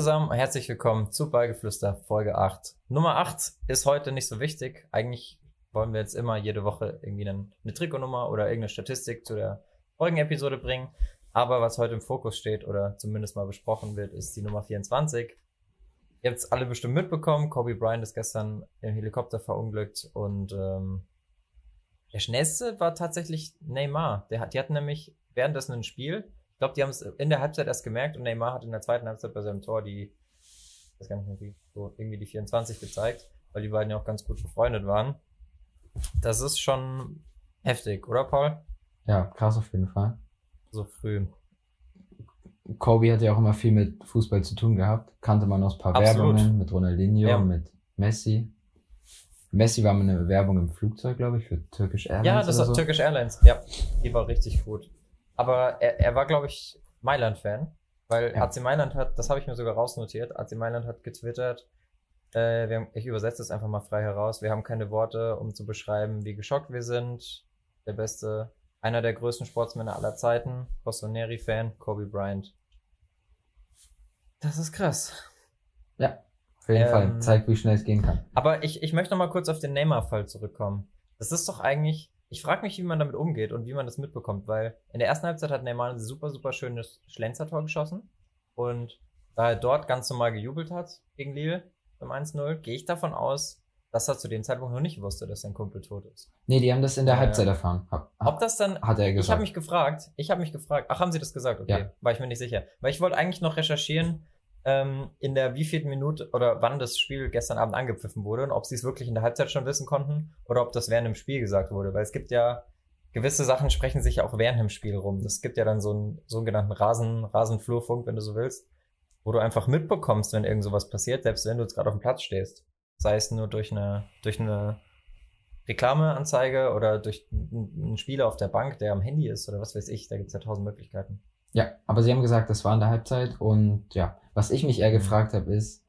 zusammen, herzlich willkommen zu Ballgeflüster Folge 8. Nummer 8 ist heute nicht so wichtig. Eigentlich wollen wir jetzt immer jede Woche irgendwie eine, eine Trikotnummer oder irgendeine Statistik zu der folgenden Episode bringen. Aber was heute im Fokus steht oder zumindest mal besprochen wird, ist die Nummer 24. Ihr habt es alle bestimmt mitbekommen. Kobe Bryant ist gestern im Helikopter verunglückt und ähm, der schnellste war tatsächlich Neymar. Der hat, die hatten nämlich währenddessen ein Spiel glaube, die haben es in der Halbzeit erst gemerkt und Neymar hat in der zweiten Halbzeit bei seinem Tor die, ich weiß gar nicht mehr wie, so irgendwie die 24 gezeigt, weil die beiden ja auch ganz gut befreundet waren. Das ist schon heftig, oder Paul? Ja, krass auf jeden Fall. So früh. Kobe hat ja auch immer viel mit Fußball zu tun gehabt. Kannte man aus paar Absolut. Werbungen mit Ronaldinho, ja. mit Messi. Messi war mal eine Werbung im Flugzeug, glaube ich, für Turkish Airlines. Ja, das war so. Turkish Airlines. Ja, die war richtig gut. Aber er, er war, glaube ich, Mailand-Fan, weil ja. AC Mailand hat, das habe ich mir sogar rausnotiert, AC Mailand hat getwittert, äh, haben, ich übersetze es einfach mal frei heraus, wir haben keine Worte, um zu beschreiben, wie geschockt wir sind. Der beste, einer der größten Sportsmänner aller Zeiten, Rossoneri-Fan, Kobe Bryant. Das ist krass. Ja, auf jeden ähm, Fall. Zeigt, wie schnell es gehen kann. Aber ich, ich möchte noch mal kurz auf den Neymar-Fall zurückkommen. Das ist doch eigentlich, ich frage mich, wie man damit umgeht und wie man das mitbekommt, weil in der ersten Halbzeit hat Neymar ein super, super schönes Schlenzertor geschossen. Und da er dort ganz normal gejubelt hat gegen Lille beim 1-0, gehe ich davon aus, dass er zu dem Zeitpunkt noch nicht wusste, dass sein Kumpel tot ist. Nee, die haben das in der Halbzeit erfahren. Hab, Ob das dann. Hat er gesagt. Ich habe mich gefragt. Ich habe mich gefragt. Ach, haben Sie das gesagt? Okay. Ja. War ich mir nicht sicher. Weil ich wollte eigentlich noch recherchieren, ähm, in der wievielten Minute oder wann das Spiel gestern Abend angepfiffen wurde und ob sie es wirklich in der Halbzeit schon wissen konnten oder ob das während dem Spiel gesagt wurde. Weil es gibt ja gewisse Sachen sprechen sich ja auch während dem Spiel rum. Es gibt ja dann so einen sogenannten Rasen, Rasenflurfunk, wenn du so willst, wo du einfach mitbekommst, wenn irgend sowas passiert, selbst wenn du jetzt gerade auf dem Platz stehst. Sei es nur durch eine, durch eine Reklameanzeige oder durch einen Spieler auf der Bank, der am Handy ist oder was weiß ich. Da gibt es ja tausend Möglichkeiten. Ja, aber sie haben gesagt, das war in der Halbzeit und ja, was ich mich eher mhm. gefragt habe, ist,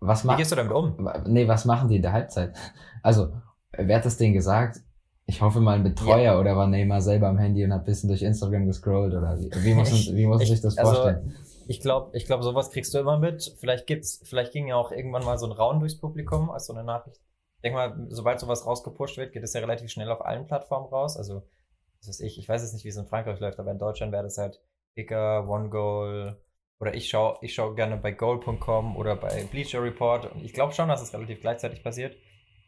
was macht. Wie gehst du damit um? Nee, was machen die in der Halbzeit? Also, wer hat das denen gesagt? Ich hoffe mal ein Betreuer ja. oder war Neymar selber am Handy und hat ein bisschen durch Instagram gescrollt oder wie, wie muss, man, wie muss man sich das also, vorstellen? Ich glaube, ich glaube, sowas kriegst du immer mit. Vielleicht gibt's, vielleicht ging ja auch irgendwann mal so ein Raun durchs Publikum als so eine Nachricht. Ich denke mal, sobald sowas rausgepusht wird, geht es ja relativ schnell auf allen Plattformen raus. Also was weiß ich, ich weiß jetzt nicht, wie es in Frankreich läuft, aber in Deutschland wäre das halt Kicker, One Goal, oder ich schaue ich schau gerne bei goal.com oder bei Bleacher Report und ich glaube schon, dass es relativ gleichzeitig passiert.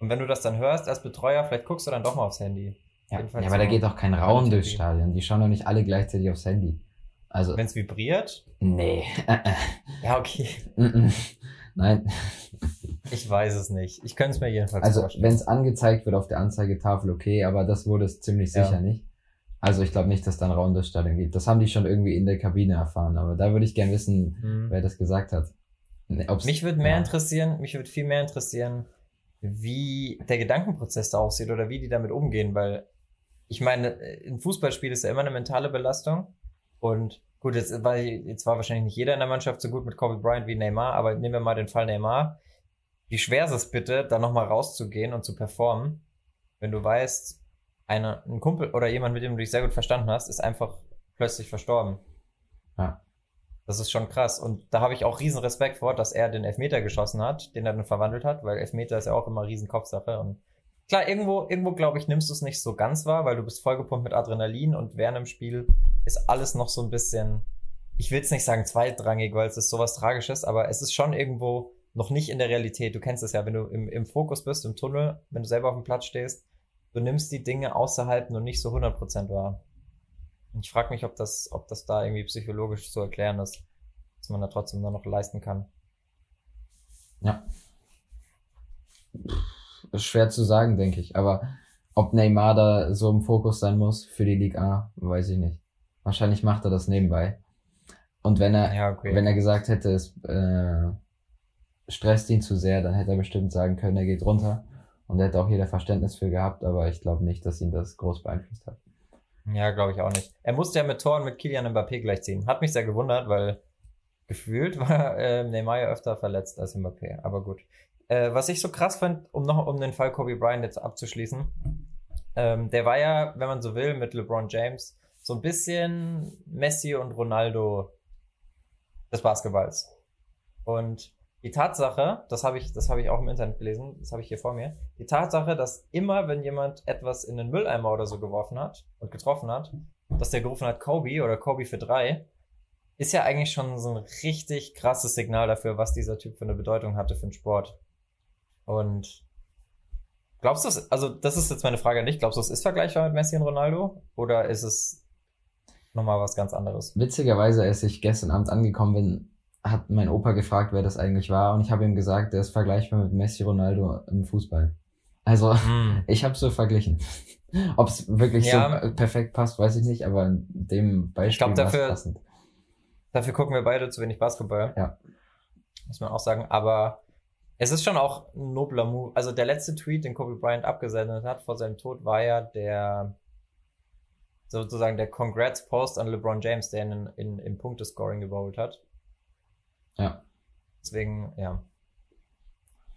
Und wenn du das dann hörst als Betreuer, vielleicht guckst du dann doch mal aufs Handy. Ja, ja aber da geht doch kein Raum durchs Stadion. Die schauen doch nicht alle gleichzeitig aufs Handy. Also. Wenn es vibriert? Nee. ja, okay. Nein. Ich weiß es nicht. Ich könnte es mir jedenfalls also, vorstellen. Also, wenn es angezeigt wird auf der Anzeigetafel, okay, aber das wurde es ziemlich sicher ja. nicht. Also ich glaube nicht, dass da ein Raum durchs Stadion geht. Das haben die schon irgendwie in der Kabine erfahren, aber da würde ich gern wissen, mhm. wer das gesagt hat. Ob's, mich würde mehr ja. interessieren, mich würde viel mehr interessieren, wie der Gedankenprozess da aussieht oder wie die damit umgehen, weil ich meine, ein Fußballspiel ist ja immer eine mentale Belastung und gut, jetzt war, jetzt war wahrscheinlich nicht jeder in der Mannschaft so gut mit Kobe Bryant wie Neymar, aber nehmen wir mal den Fall Neymar. Wie schwer ist es bitte, da nochmal rauszugehen und zu performen, wenn du weißt, eine, ein Kumpel oder jemand, mit dem du dich sehr gut verstanden hast, ist einfach plötzlich verstorben. Ja. Das ist schon krass. Und da habe ich auch riesen Respekt vor, dass er den Elfmeter geschossen hat, den er dann verwandelt hat, weil Elfmeter ist ja auch immer riesen Kopfsache. Und klar, irgendwo, irgendwo glaube ich, nimmst du es nicht so ganz wahr, weil du bist vollgepumpt mit Adrenalin und während dem Spiel ist alles noch so ein bisschen, ich will es nicht sagen zweitrangig, weil es ist sowas Tragisches, aber es ist schon irgendwo noch nicht in der Realität. Du kennst es ja, wenn du im, im Fokus bist, im Tunnel, wenn du selber auf dem Platz stehst, du nimmst die Dinge außerhalb nur nicht so 100% wahr. Und ich frage mich, ob das, ob das da irgendwie psychologisch zu erklären ist, dass man da trotzdem nur noch leisten kann. Ja. Ist schwer zu sagen, denke ich. Aber ob Neymar da so im Fokus sein muss für die Liga A, weiß ich nicht. Wahrscheinlich macht er das nebenbei. Und wenn er, ja, okay. wenn er gesagt hätte, es äh, stresst ihn zu sehr, dann hätte er bestimmt sagen können, er geht runter. Und da hätte auch jeder Verständnis für gehabt, aber ich glaube nicht, dass ihn das groß beeinflusst hat. Ja, glaube ich auch nicht. Er musste ja mit Toren mit Kilian Mbappé gleichziehen. Hat mich sehr gewundert, weil gefühlt war äh, Neymar ja öfter verletzt als Mbappé. Aber gut. Äh, was ich so krass fand, um noch um den Fall Kobe Bryant jetzt abzuschließen, ähm, der war ja, wenn man so will, mit LeBron James so ein bisschen Messi und Ronaldo des Basketballs. Und die Tatsache, das habe ich, das habe ich auch im Internet gelesen, das habe ich hier vor mir. Die Tatsache, dass immer, wenn jemand etwas in den Mülleimer oder so geworfen hat und getroffen hat, dass der gerufen hat Kobe oder Kobe für drei, ist ja eigentlich schon so ein richtig krasses Signal dafür, was dieser Typ für eine Bedeutung hatte für den Sport. Und glaubst du, also das ist jetzt meine Frage an dich, glaubst du, es ist vergleichbar mit Messi und Ronaldo oder ist es nochmal was ganz anderes? Witzigerweise, als ich gestern Abend angekommen bin, hat mein Opa gefragt, wer das eigentlich war und ich habe ihm gesagt, der ist vergleichbar mit Messi Ronaldo im Fußball. Also, hm. ich habe so verglichen. Ob es wirklich ja. so perfekt passt, weiß ich nicht, aber in dem Beispiel ich glaub, dafür, passend. Dafür gucken wir beide zu wenig Basketball. Ja. Muss man auch sagen. Aber es ist schon auch ein nobler Move. Also der letzte Tweet, den Kobe Bryant abgesendet hat vor seinem Tod, war ja der sozusagen der Congrats-Post an LeBron James, der ihn in, in, im Punktescoring überholt hat. Ja. Deswegen, ja.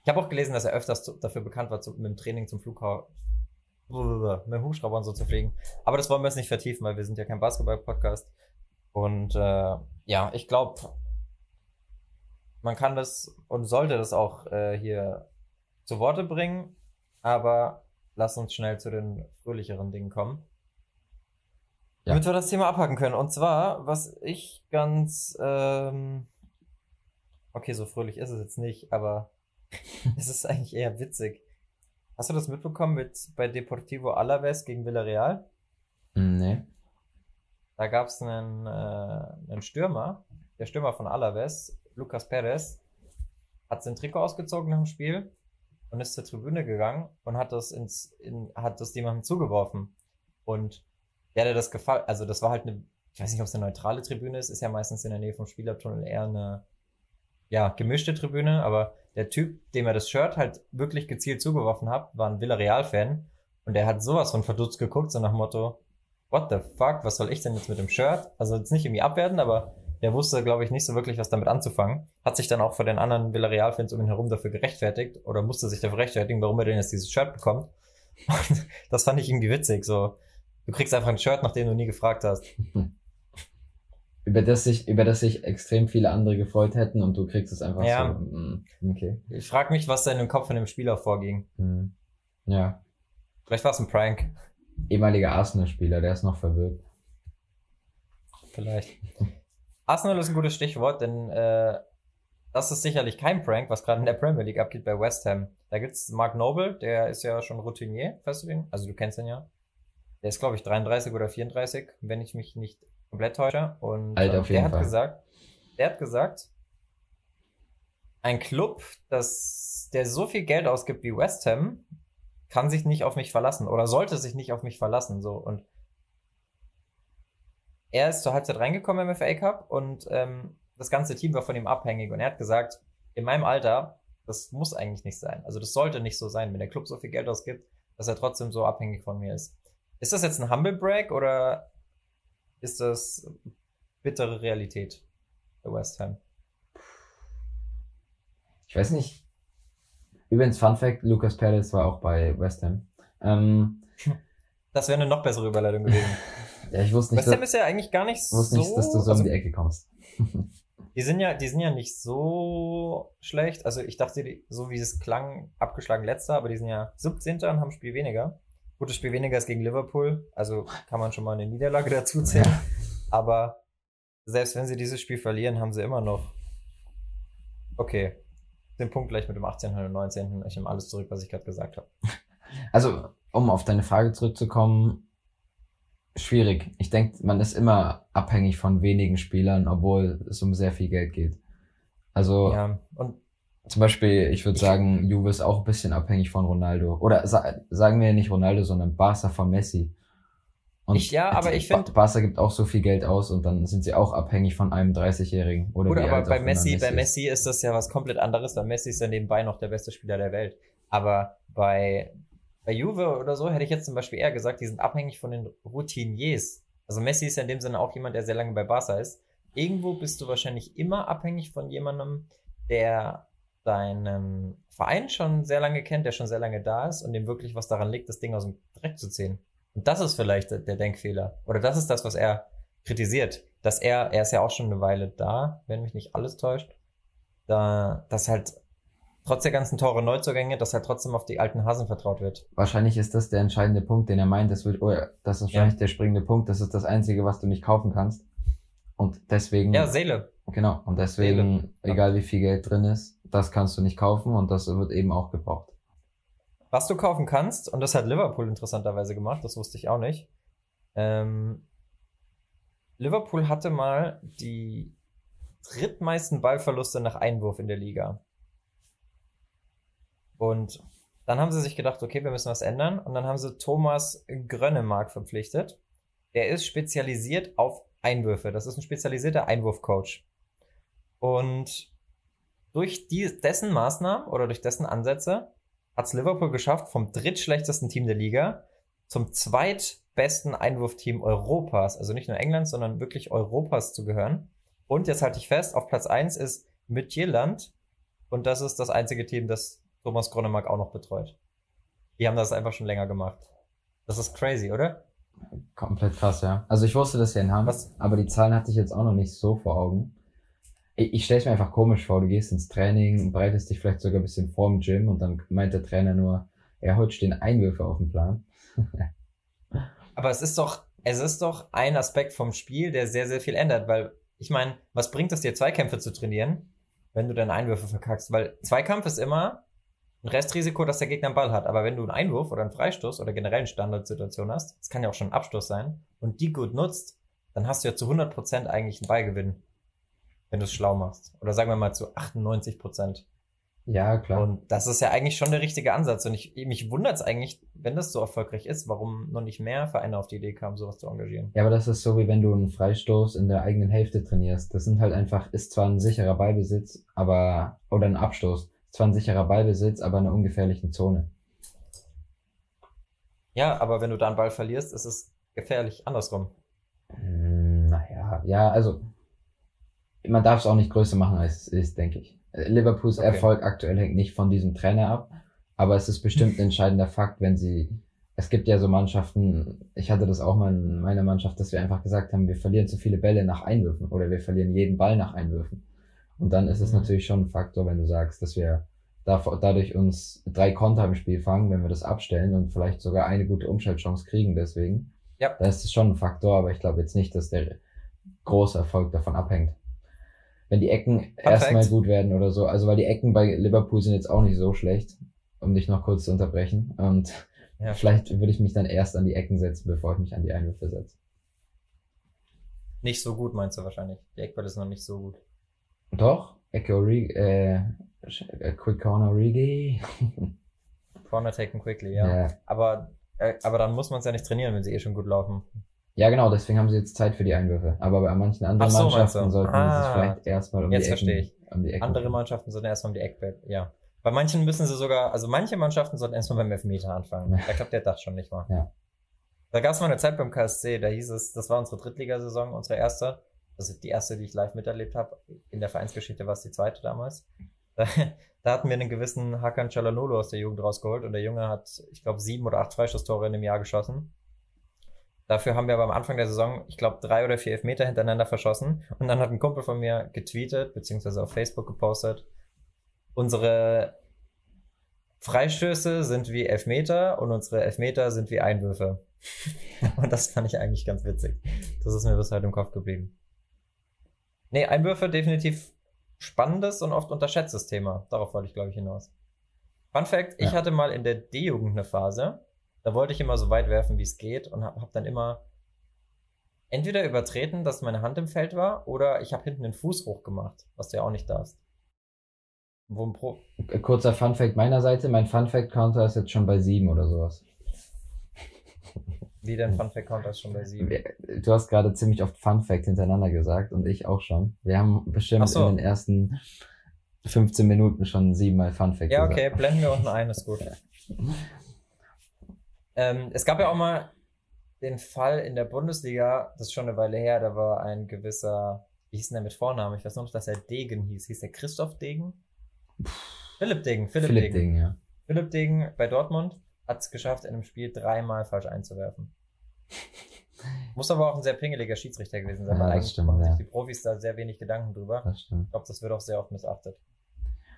Ich habe auch gelesen, dass er öfters zu, dafür bekannt war, zu, mit dem Training zum Flughafen, mit dem Hubschrauber und so zu fliegen. Aber das wollen wir jetzt nicht vertiefen, weil wir sind ja kein Basketball-Podcast. Und äh, ja, ich glaube, man kann das und sollte das auch äh, hier zu Worte bringen, aber lass uns schnell zu den fröhlicheren Dingen kommen. Ja. Damit wir das Thema abhaken können. Und zwar, was ich ganz, ähm, okay, so fröhlich ist es jetzt nicht, aber es ist eigentlich eher witzig. Hast du das mitbekommen mit bei Deportivo Alaves gegen Villarreal? Nee. Da gab es einen, äh, einen Stürmer, der Stürmer von Alaves, Lucas Perez, hat sein Trikot ausgezogen nach dem Spiel und ist zur Tribüne gegangen und hat das ins, in, hat das jemandem zugeworfen. Und der hat das gefallen, also das war halt eine, ich weiß nicht, ob es eine neutrale Tribüne ist, ist ja meistens in der Nähe vom Spielertunnel eher eine, ja, gemischte Tribüne, aber der Typ, dem er das Shirt halt wirklich gezielt zugeworfen hat, war ein Villarreal-Fan und der hat sowas von verdutzt geguckt, so nach Motto, what the fuck, was soll ich denn jetzt mit dem Shirt? Also jetzt nicht irgendwie abwerten, aber der wusste, glaube ich, nicht so wirklich, was damit anzufangen. Hat sich dann auch vor den anderen Villarreal-Fans um ihn herum dafür gerechtfertigt oder musste sich dafür rechtfertigen, warum er denn jetzt dieses Shirt bekommt. Und das fand ich irgendwie witzig. So, du kriegst einfach ein Shirt, nach dem du nie gefragt hast. über das sich, über das sich extrem viele andere gefreut hätten und du kriegst es einfach ja. so. Mm, okay. Ich frage mich, was da in dem Kopf von dem Spieler vorging. Mhm. Ja. Vielleicht war es ein Prank ehemaliger Arsenal-Spieler, der ist noch verwirrt. Vielleicht. Arsenal ist ein gutes Stichwort, denn äh, das ist sicherlich kein Prank, was gerade in der Premier League abgeht bei West Ham. Da gibt's Mark Noble, der ist ja schon Routinier, weißt du den? Also du kennst ihn ja. Der ist, glaube ich, 33 oder 34, wenn ich mich nicht komplett täusche. Und Alter, auf äh, der hat Fall. gesagt, der hat gesagt, ein Club, das, der so viel Geld ausgibt wie West Ham, kann sich nicht auf mich verlassen oder sollte sich nicht auf mich verlassen. So und er ist zur Halbzeit reingekommen im FA Cup und ähm, das ganze Team war von ihm abhängig und er hat gesagt, in meinem Alter, das muss eigentlich nicht sein. Also das sollte nicht so sein, wenn der Club so viel Geld ausgibt, dass er trotzdem so abhängig von mir ist. Ist das jetzt ein Humble Break oder ist das bittere Realität der West Ham? Ich weiß nicht, Übrigens, Fun Fact, Lucas Perez war auch bei West Ham. Ähm, das wäre eine noch bessere Überleitung gewesen. ja, ich wusste nicht. West Ham ist ja eigentlich gar nicht so. wusste nicht, dass du so also, um die Ecke kommst. die sind ja, die sind ja nicht so schlecht. Also ich dachte, so wie es klang, abgeschlagen letzter, aber die sind ja 17. und haben ein Spiel weniger. Gutes Spiel weniger ist gegen Liverpool, also kann man schon mal eine Niederlage dazu zählen. Ja. Aber selbst wenn sie dieses Spiel verlieren, haben sie immer noch. Okay, den Punkt gleich mit dem 18. und 19. Ich nehme alles zurück, was ich gerade gesagt habe. Also, um auf deine Frage zurückzukommen, schwierig. Ich denke, man ist immer abhängig von wenigen Spielern, obwohl es um sehr viel Geld geht. Also, ja, und zum Beispiel, ich würde sagen, Juve ist auch ein bisschen abhängig von Ronaldo. Oder sa sagen wir nicht Ronaldo, sondern Barca von Messi. Und ich, ja, aber ich finde. Barca gibt auch so viel Geld aus und dann sind sie auch abhängig von einem 30-Jährigen. Oder, Gut, aber bei Messi, Messi, bei Messi ist das ja was komplett anderes, weil Messi ist ja nebenbei noch der beste Spieler der Welt. Aber bei, bei Juve oder so hätte ich jetzt zum Beispiel eher gesagt, die sind abhängig von den Routiniers. Also Messi ist ja in dem Sinne auch jemand, der sehr lange bei Barca ist. Irgendwo bist du wahrscheinlich immer abhängig von jemandem, der deinen Verein schon sehr lange kennt, der schon sehr lange da ist und dem wirklich was daran liegt, das Ding aus dem Dreck zu ziehen. Und das ist vielleicht der Denkfehler. Oder das ist das, was er kritisiert. Dass er, er ist ja auch schon eine Weile da, wenn mich nicht alles täuscht, dass da, dass halt trotz der ganzen Tore Neuzugänge, dass halt trotzdem auf die alten Hasen vertraut wird. Wahrscheinlich ist das der entscheidende Punkt, den er meint. Das wird, oh, das ist wahrscheinlich ja. der springende Punkt. Das ist das Einzige, was du nicht kaufen kannst. Und deswegen. Ja, Seele. Genau. Und deswegen, Seele. egal wie viel Geld drin ist, das kannst du nicht kaufen und das wird eben auch gebraucht. Was du kaufen kannst, und das hat Liverpool interessanterweise gemacht, das wusste ich auch nicht. Ähm, Liverpool hatte mal die drittmeisten Ballverluste nach Einwurf in der Liga. Und dann haben sie sich gedacht, okay, wir müssen was ändern. Und dann haben sie Thomas Grönnemark verpflichtet. Er ist spezialisiert auf Einwürfe. Das ist ein spezialisierter Einwurfcoach. Und durch die, dessen Maßnahmen oder durch dessen Ansätze hat es Liverpool geschafft, vom drittschlechtesten Team der Liga zum zweitbesten Einwurfteam Europas, also nicht nur Englands, sondern wirklich Europas zu gehören. Und jetzt halte ich fest, auf Platz 1 ist Midtjylland und das ist das einzige Team, das Thomas Gronemark auch noch betreut. Die haben das einfach schon länger gemacht. Das ist crazy, oder? Komplett krass, ja. Also ich wusste das ja in Hand, Was? aber die Zahlen hatte ich jetzt auch noch nicht so vor Augen. Ich, ich stelle es mir einfach komisch vor, du gehst ins Training, breitest dich vielleicht sogar ein bisschen vorm Gym und dann meint der Trainer nur, ja, heute stehen Einwürfe auf dem Plan. aber es ist doch, es ist doch ein Aspekt vom Spiel, der sehr, sehr viel ändert, weil ich meine, was bringt es dir, Zweikämpfe zu trainieren, wenn du deine Einwürfe verkackst? Weil Zweikampf ist immer, ein Restrisiko, dass der Gegner einen Ball hat. Aber wenn du einen Einwurf oder einen Freistoß oder generell eine Standardsituation hast, das kann ja auch schon ein Abstoß sein, und die gut nutzt, dann hast du ja zu 100% eigentlich einen Ballgewinn, wenn du es schlau machst. Oder sagen wir mal zu 98%. Ja, klar. Und das ist ja eigentlich schon der richtige Ansatz. Und ich, mich wundert es eigentlich, wenn das so erfolgreich ist, warum noch nicht mehr Vereine auf die Idee kamen, sowas zu engagieren. Ja, aber das ist so, wie wenn du einen Freistoß in der eigenen Hälfte trainierst. Das sind halt einfach, ist zwar ein sicherer Ballbesitz, aber, oder ein Abstoß zwar ein sicherer Ballbesitz, aber in einer ungefährlichen Zone. Ja, aber wenn du da einen Ball verlierst, ist es gefährlich andersrum. Hm, naja, ja, also man darf es auch nicht größer machen, als es ist, denke ich. Liverpools okay. Erfolg aktuell hängt nicht von diesem Trainer ab, aber es ist bestimmt ein entscheidender Fakt, wenn sie. Es gibt ja so Mannschaften, ich hatte das auch mal in meiner Mannschaft, dass wir einfach gesagt haben, wir verlieren zu viele Bälle nach Einwürfen oder wir verlieren jeden Ball nach Einwürfen. Und dann ist es mhm. natürlich schon ein Faktor, wenn du sagst, dass wir da, dadurch uns drei Konter im Spiel fangen, wenn wir das abstellen und vielleicht sogar eine gute Umschaltchance kriegen deswegen. Ja. Da ist es schon ein Faktor, aber ich glaube jetzt nicht, dass der große Erfolg davon abhängt. Wenn die Ecken Perfekt. erstmal gut werden oder so, also weil die Ecken bei Liverpool sind jetzt auch nicht so schlecht, um dich noch kurz zu unterbrechen. Und ja. vielleicht würde ich mich dann erst an die Ecken setzen, bevor ich mich an die Einwürfe setze. Nicht so gut, meinst du wahrscheinlich. Die Eckball ist noch nicht so gut. Doch, Echo Origi, äh, Quick Corner Origi. Corner taken quickly, ja. ja. Aber, äh, aber dann muss man es ja nicht trainieren, wenn sie eh schon gut laufen. Ja, genau, deswegen haben sie jetzt Zeit für die Einwürfe. Aber bei manchen anderen so, Mannschaften sollten ah, sie sich vielleicht erstmal um jetzt die Ecken, verstehe ich. Um die Ecken Andere Mannschaften sollten erstmal um die Ecke, ja. Bei manchen müssen sie sogar, also manche Mannschaften sollten erstmal beim Elfmeter anfangen. Da klappt der das schon nicht mal. Ja. Da gab es mal eine Zeit beim KSC, da hieß es, das war unsere Drittligasaison, unsere erste also die erste, die ich live miterlebt habe. In der Vereinsgeschichte war es die zweite damals. Da, da hatten wir einen gewissen Hakan Chalanolo aus der Jugend rausgeholt und der Junge hat, ich glaube, sieben oder acht Freistoßtore in dem Jahr geschossen. Dafür haben wir aber am Anfang der Saison, ich glaube, drei oder vier Elfmeter hintereinander verschossen. Und dann hat ein Kumpel von mir getweetet, beziehungsweise auf Facebook gepostet, unsere Freistöße sind wie Elfmeter und unsere Elfmeter sind wie Einwürfe. und das fand ich eigentlich ganz witzig. Das ist mir bis heute im Kopf geblieben. Nee, Einwürfe definitiv spannendes und oft unterschätztes Thema. Darauf wollte ich, glaube ich, hinaus. Fun Fact, ja. ich hatte mal in der D-Jugend eine Phase, da wollte ich immer so weit werfen, wie es geht und habe hab dann immer entweder übertreten, dass meine Hand im Feld war, oder ich habe hinten den Fuß hochgemacht, was du ja auch nicht darfst. Pro Kurzer Fun Fact meiner Seite, mein Fun Fact Counter ist jetzt schon bei sieben oder sowas. Wie denn Fun Fact Counter ist schon bei sieben? Du hast gerade ziemlich oft Fun Fact hintereinander gesagt und ich auch schon. Wir haben bestimmt so. in den ersten 15 Minuten schon siebenmal Fun Fact Ja, okay, blenden wir unten ein, ist gut. ähm, es gab ja auch mal den Fall in der Bundesliga, das ist schon eine Weile her, da war ein gewisser, wie hieß denn der mit Vornamen? Ich weiß noch, dass er Degen hieß. Hieß der Christoph Degen? Philipp Degen, Philipp, Philipp Degen. Degen ja. Philipp Degen bei Dortmund hat es geschafft, in einem Spiel dreimal falsch einzuwerfen. Muss aber auch ein sehr pingeliger Schiedsrichter gewesen sein, ja, weil eigentlich stimmt, machen ja. sich die Profis da sehr wenig Gedanken drüber. Ich glaube, das wird auch sehr oft missachtet.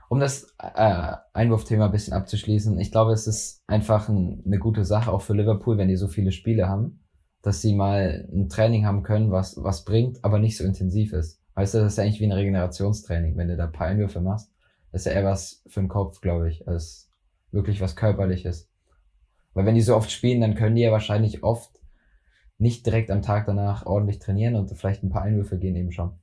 Um das äh, Einwurfthema ein bisschen abzuschließen, ich glaube, es ist einfach ein, eine gute Sache auch für Liverpool, wenn die so viele Spiele haben, dass sie mal ein Training haben können, was, was bringt, aber nicht so intensiv ist. Weißt du, das ist eigentlich wie ein Regenerationstraining, wenn du da ein paar Einwürfe machst. Das ist ja eher was für den Kopf, glaube ich, als wirklich was Körperliches. Weil wenn die so oft spielen, dann können die ja wahrscheinlich oft nicht direkt am Tag danach ordentlich trainieren und vielleicht ein paar Einwürfe gehen eben schon.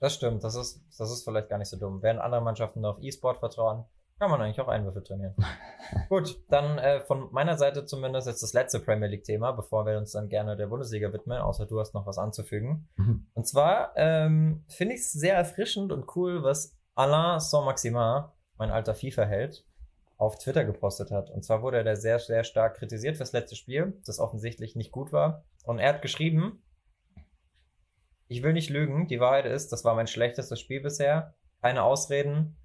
Das stimmt, das ist, das ist vielleicht gar nicht so dumm. Während andere Mannschaften auf E-Sport vertrauen, kann man eigentlich auch Einwürfe trainieren. Gut, dann äh, von meiner Seite zumindest jetzt das letzte Premier League-Thema, bevor wir uns dann gerne der Bundesliga widmen, außer du hast noch was anzufügen. Mhm. Und zwar ähm, finde ich es sehr erfrischend und cool, was Alain Saint-Maximin, mein alter FIFA-Held, auf Twitter gepostet hat. Und zwar wurde er da sehr, sehr stark kritisiert fürs letzte Spiel, das offensichtlich nicht gut war. Und er hat geschrieben, ich will nicht lügen, die Wahrheit ist, das war mein schlechtestes Spiel bisher. Keine Ausreden.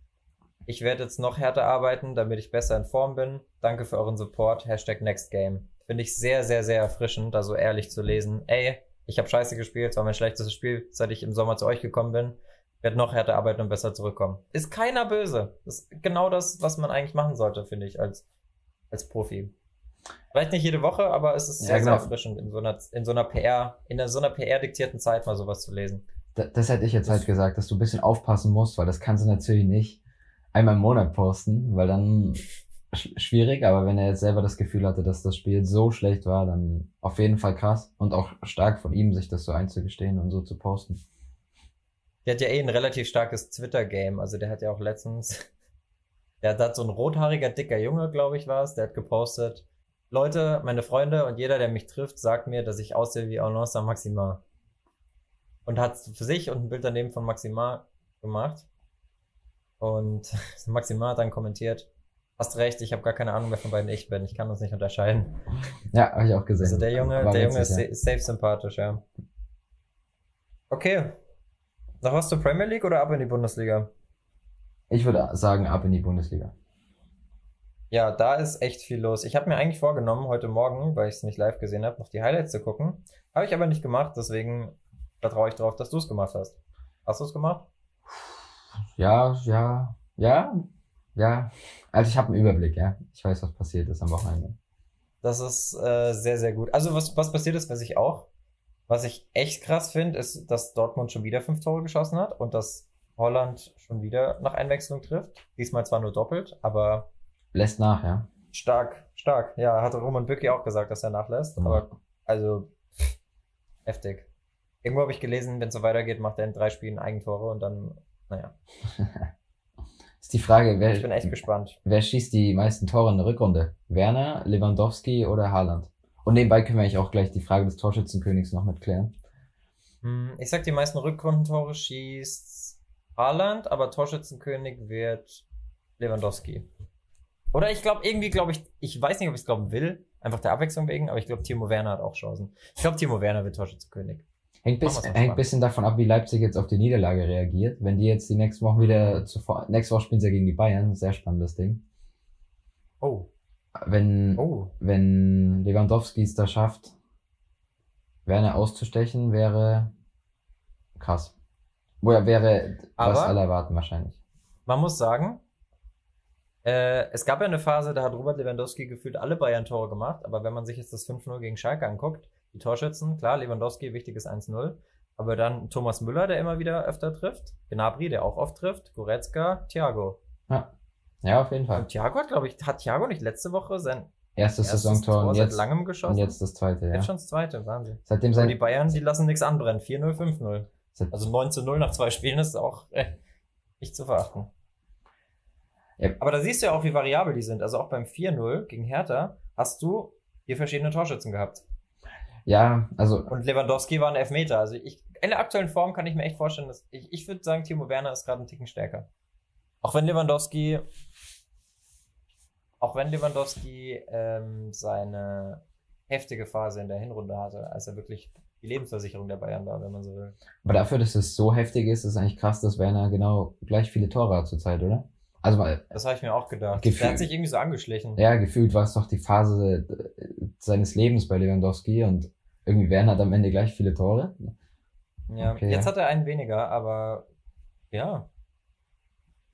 Ich werde jetzt noch härter arbeiten, damit ich besser in Form bin. Danke für euren Support. Hashtag Next Game. Finde ich sehr, sehr, sehr erfrischend, da so ehrlich zu lesen. Ey, ich habe scheiße gespielt, es war mein schlechtestes Spiel, seit ich im Sommer zu euch gekommen bin. Werde noch härter arbeiten und besser zurückkommen. Ist keiner böse. Das ist genau das, was man eigentlich machen sollte, finde ich, als, als Profi. Vielleicht nicht jede Woche, aber es ist sehr, ja, genau. sehr erfrischend, in so einer, in so einer PR, in so einer PR-diktierten Zeit mal sowas zu lesen. Das, das hätte ich jetzt halt gesagt, dass du ein bisschen aufpassen musst, weil das kannst du natürlich nicht einmal im Monat posten, weil dann schwierig, aber wenn er jetzt selber das Gefühl hatte, dass das Spiel so schlecht war, dann auf jeden Fall krass und auch stark von ihm, sich das so einzugestehen und so zu posten. Der hat ja eh ein relativ starkes Twitter-Game, also der hat ja auch letztens, der hat so ein rothaariger, dicker Junge, glaube ich, war es, der hat gepostet, Leute, meine Freunde und jeder, der mich trifft, sagt mir, dass ich aussehe wie Alain Saint-Maximin. Und hat für sich und ein Bild daneben von Maximin gemacht. Und Maximin hat dann kommentiert, hast recht, ich habe gar keine Ahnung, wer von beiden ich bin. Ich kann uns nicht unterscheiden. Ja, habe ich auch gesehen. Also der Junge, der Junge ist, ist safe sympathisch, ja. Okay. Noch was zur Premier League oder ab in die Bundesliga? Ich würde sagen, ab in die Bundesliga. Ja, da ist echt viel los. Ich habe mir eigentlich vorgenommen, heute Morgen, weil ich es nicht live gesehen habe, noch die Highlights zu gucken. Habe ich aber nicht gemacht, deswegen vertraue ich darauf, dass du es gemacht hast. Hast du es gemacht? Ja, ja, ja, ja. Also ich habe einen Überblick, ja. Ich weiß, was passiert ist am Wochenende. Das ist äh, sehr, sehr gut. Also was, was passiert ist, weiß ich auch. Was ich echt krass finde, ist, dass Dortmund schon wieder fünf Tore geschossen hat und dass Holland schon wieder nach Einwechslung trifft. Diesmal zwar nur doppelt, aber Lässt nach, ja. Stark, stark. Ja, hatte Roman Bücki auch gesagt, dass er nachlässt. Mhm. Aber also heftig. Irgendwo habe ich gelesen, wenn es so weitergeht, macht er in drei Spielen Eigentore und dann, naja. ist die Frage, wer, ich bin echt gespannt. wer schießt die meisten Tore in der Rückrunde? Werner, Lewandowski oder Haaland? Und nebenbei können wir eigentlich auch gleich die Frage des Torschützenkönigs noch mitklären. Hm, ich sag, die meisten Rückrundentore schießt Haaland, aber Torschützenkönig wird Lewandowski. Oder ich glaube, irgendwie glaube ich, ich weiß nicht, ob ich es glauben will, einfach der Abwechslung wegen, aber ich glaube, Timo Werner hat auch Chancen. Ich glaube, Timo Werner wird Torschützenkönig. Hängt, hängt bisschen davon ab, wie Leipzig jetzt auf die Niederlage reagiert. Wenn die jetzt die nächsten Wochen wieder zuvor, nächste Woche spielen sie ja gegen die Bayern, sehr spannendes Ding. Oh. Wenn, oh. wenn Lewandowski es da schafft, Werner auszustechen, wäre krass. Woher wäre, was alle erwarten wahrscheinlich. Man muss sagen, äh, es gab ja eine Phase, da hat Robert Lewandowski gefühlt alle Bayern-Tore gemacht, aber wenn man sich jetzt das 5-0 gegen Schalke anguckt, die Torschützen, klar, Lewandowski, wichtiges 1-0, aber dann Thomas Müller, der immer wieder öfter trifft, Gnabry, der auch oft trifft, Goretzka, Thiago. Ja, ja auf jeden Fall. Und Thiago hat, glaube ich, hat Thiago nicht letzte Woche sein erstes, erstes Saisontor Tor und jetzt, seit langem geschossen? Und jetzt das zweite, ja. Jetzt schon das zweite, Wahnsinn. Seitdem sein die Bayern, die lassen nichts anbrennen, 4-0, 5-0. Also 9-0 nach zwei Spielen ist auch äh, nicht zu verachten. Ja. Aber da siehst du ja auch, wie variabel die sind. Also auch beim 4-0 gegen Hertha hast du vier verschiedene Torschützen gehabt. Ja, also. Und Lewandowski war ein Elfmeter. Also ich, in der aktuellen Form kann ich mir echt vorstellen, dass ich, ich würde sagen, Timo Werner ist gerade ein Ticken stärker. Auch wenn Lewandowski, auch wenn Lewandowski ähm, seine heftige Phase in der Hinrunde hatte, als er wirklich die Lebensversicherung der Bayern war, wenn man so will. Aber dafür, dass es so heftig ist, ist es eigentlich krass, dass Werner genau gleich viele Tore hat zurzeit, oder? Also mal. Das habe ich mir auch gedacht. Gefühl, der hat sich irgendwie so angeschlichen. Ja, gefühlt war es doch die Phase äh, seines Lebens bei Lewandowski und irgendwie Werner hat am Ende gleich viele Tore. Ja, okay, jetzt ja. hat er einen weniger, aber ja.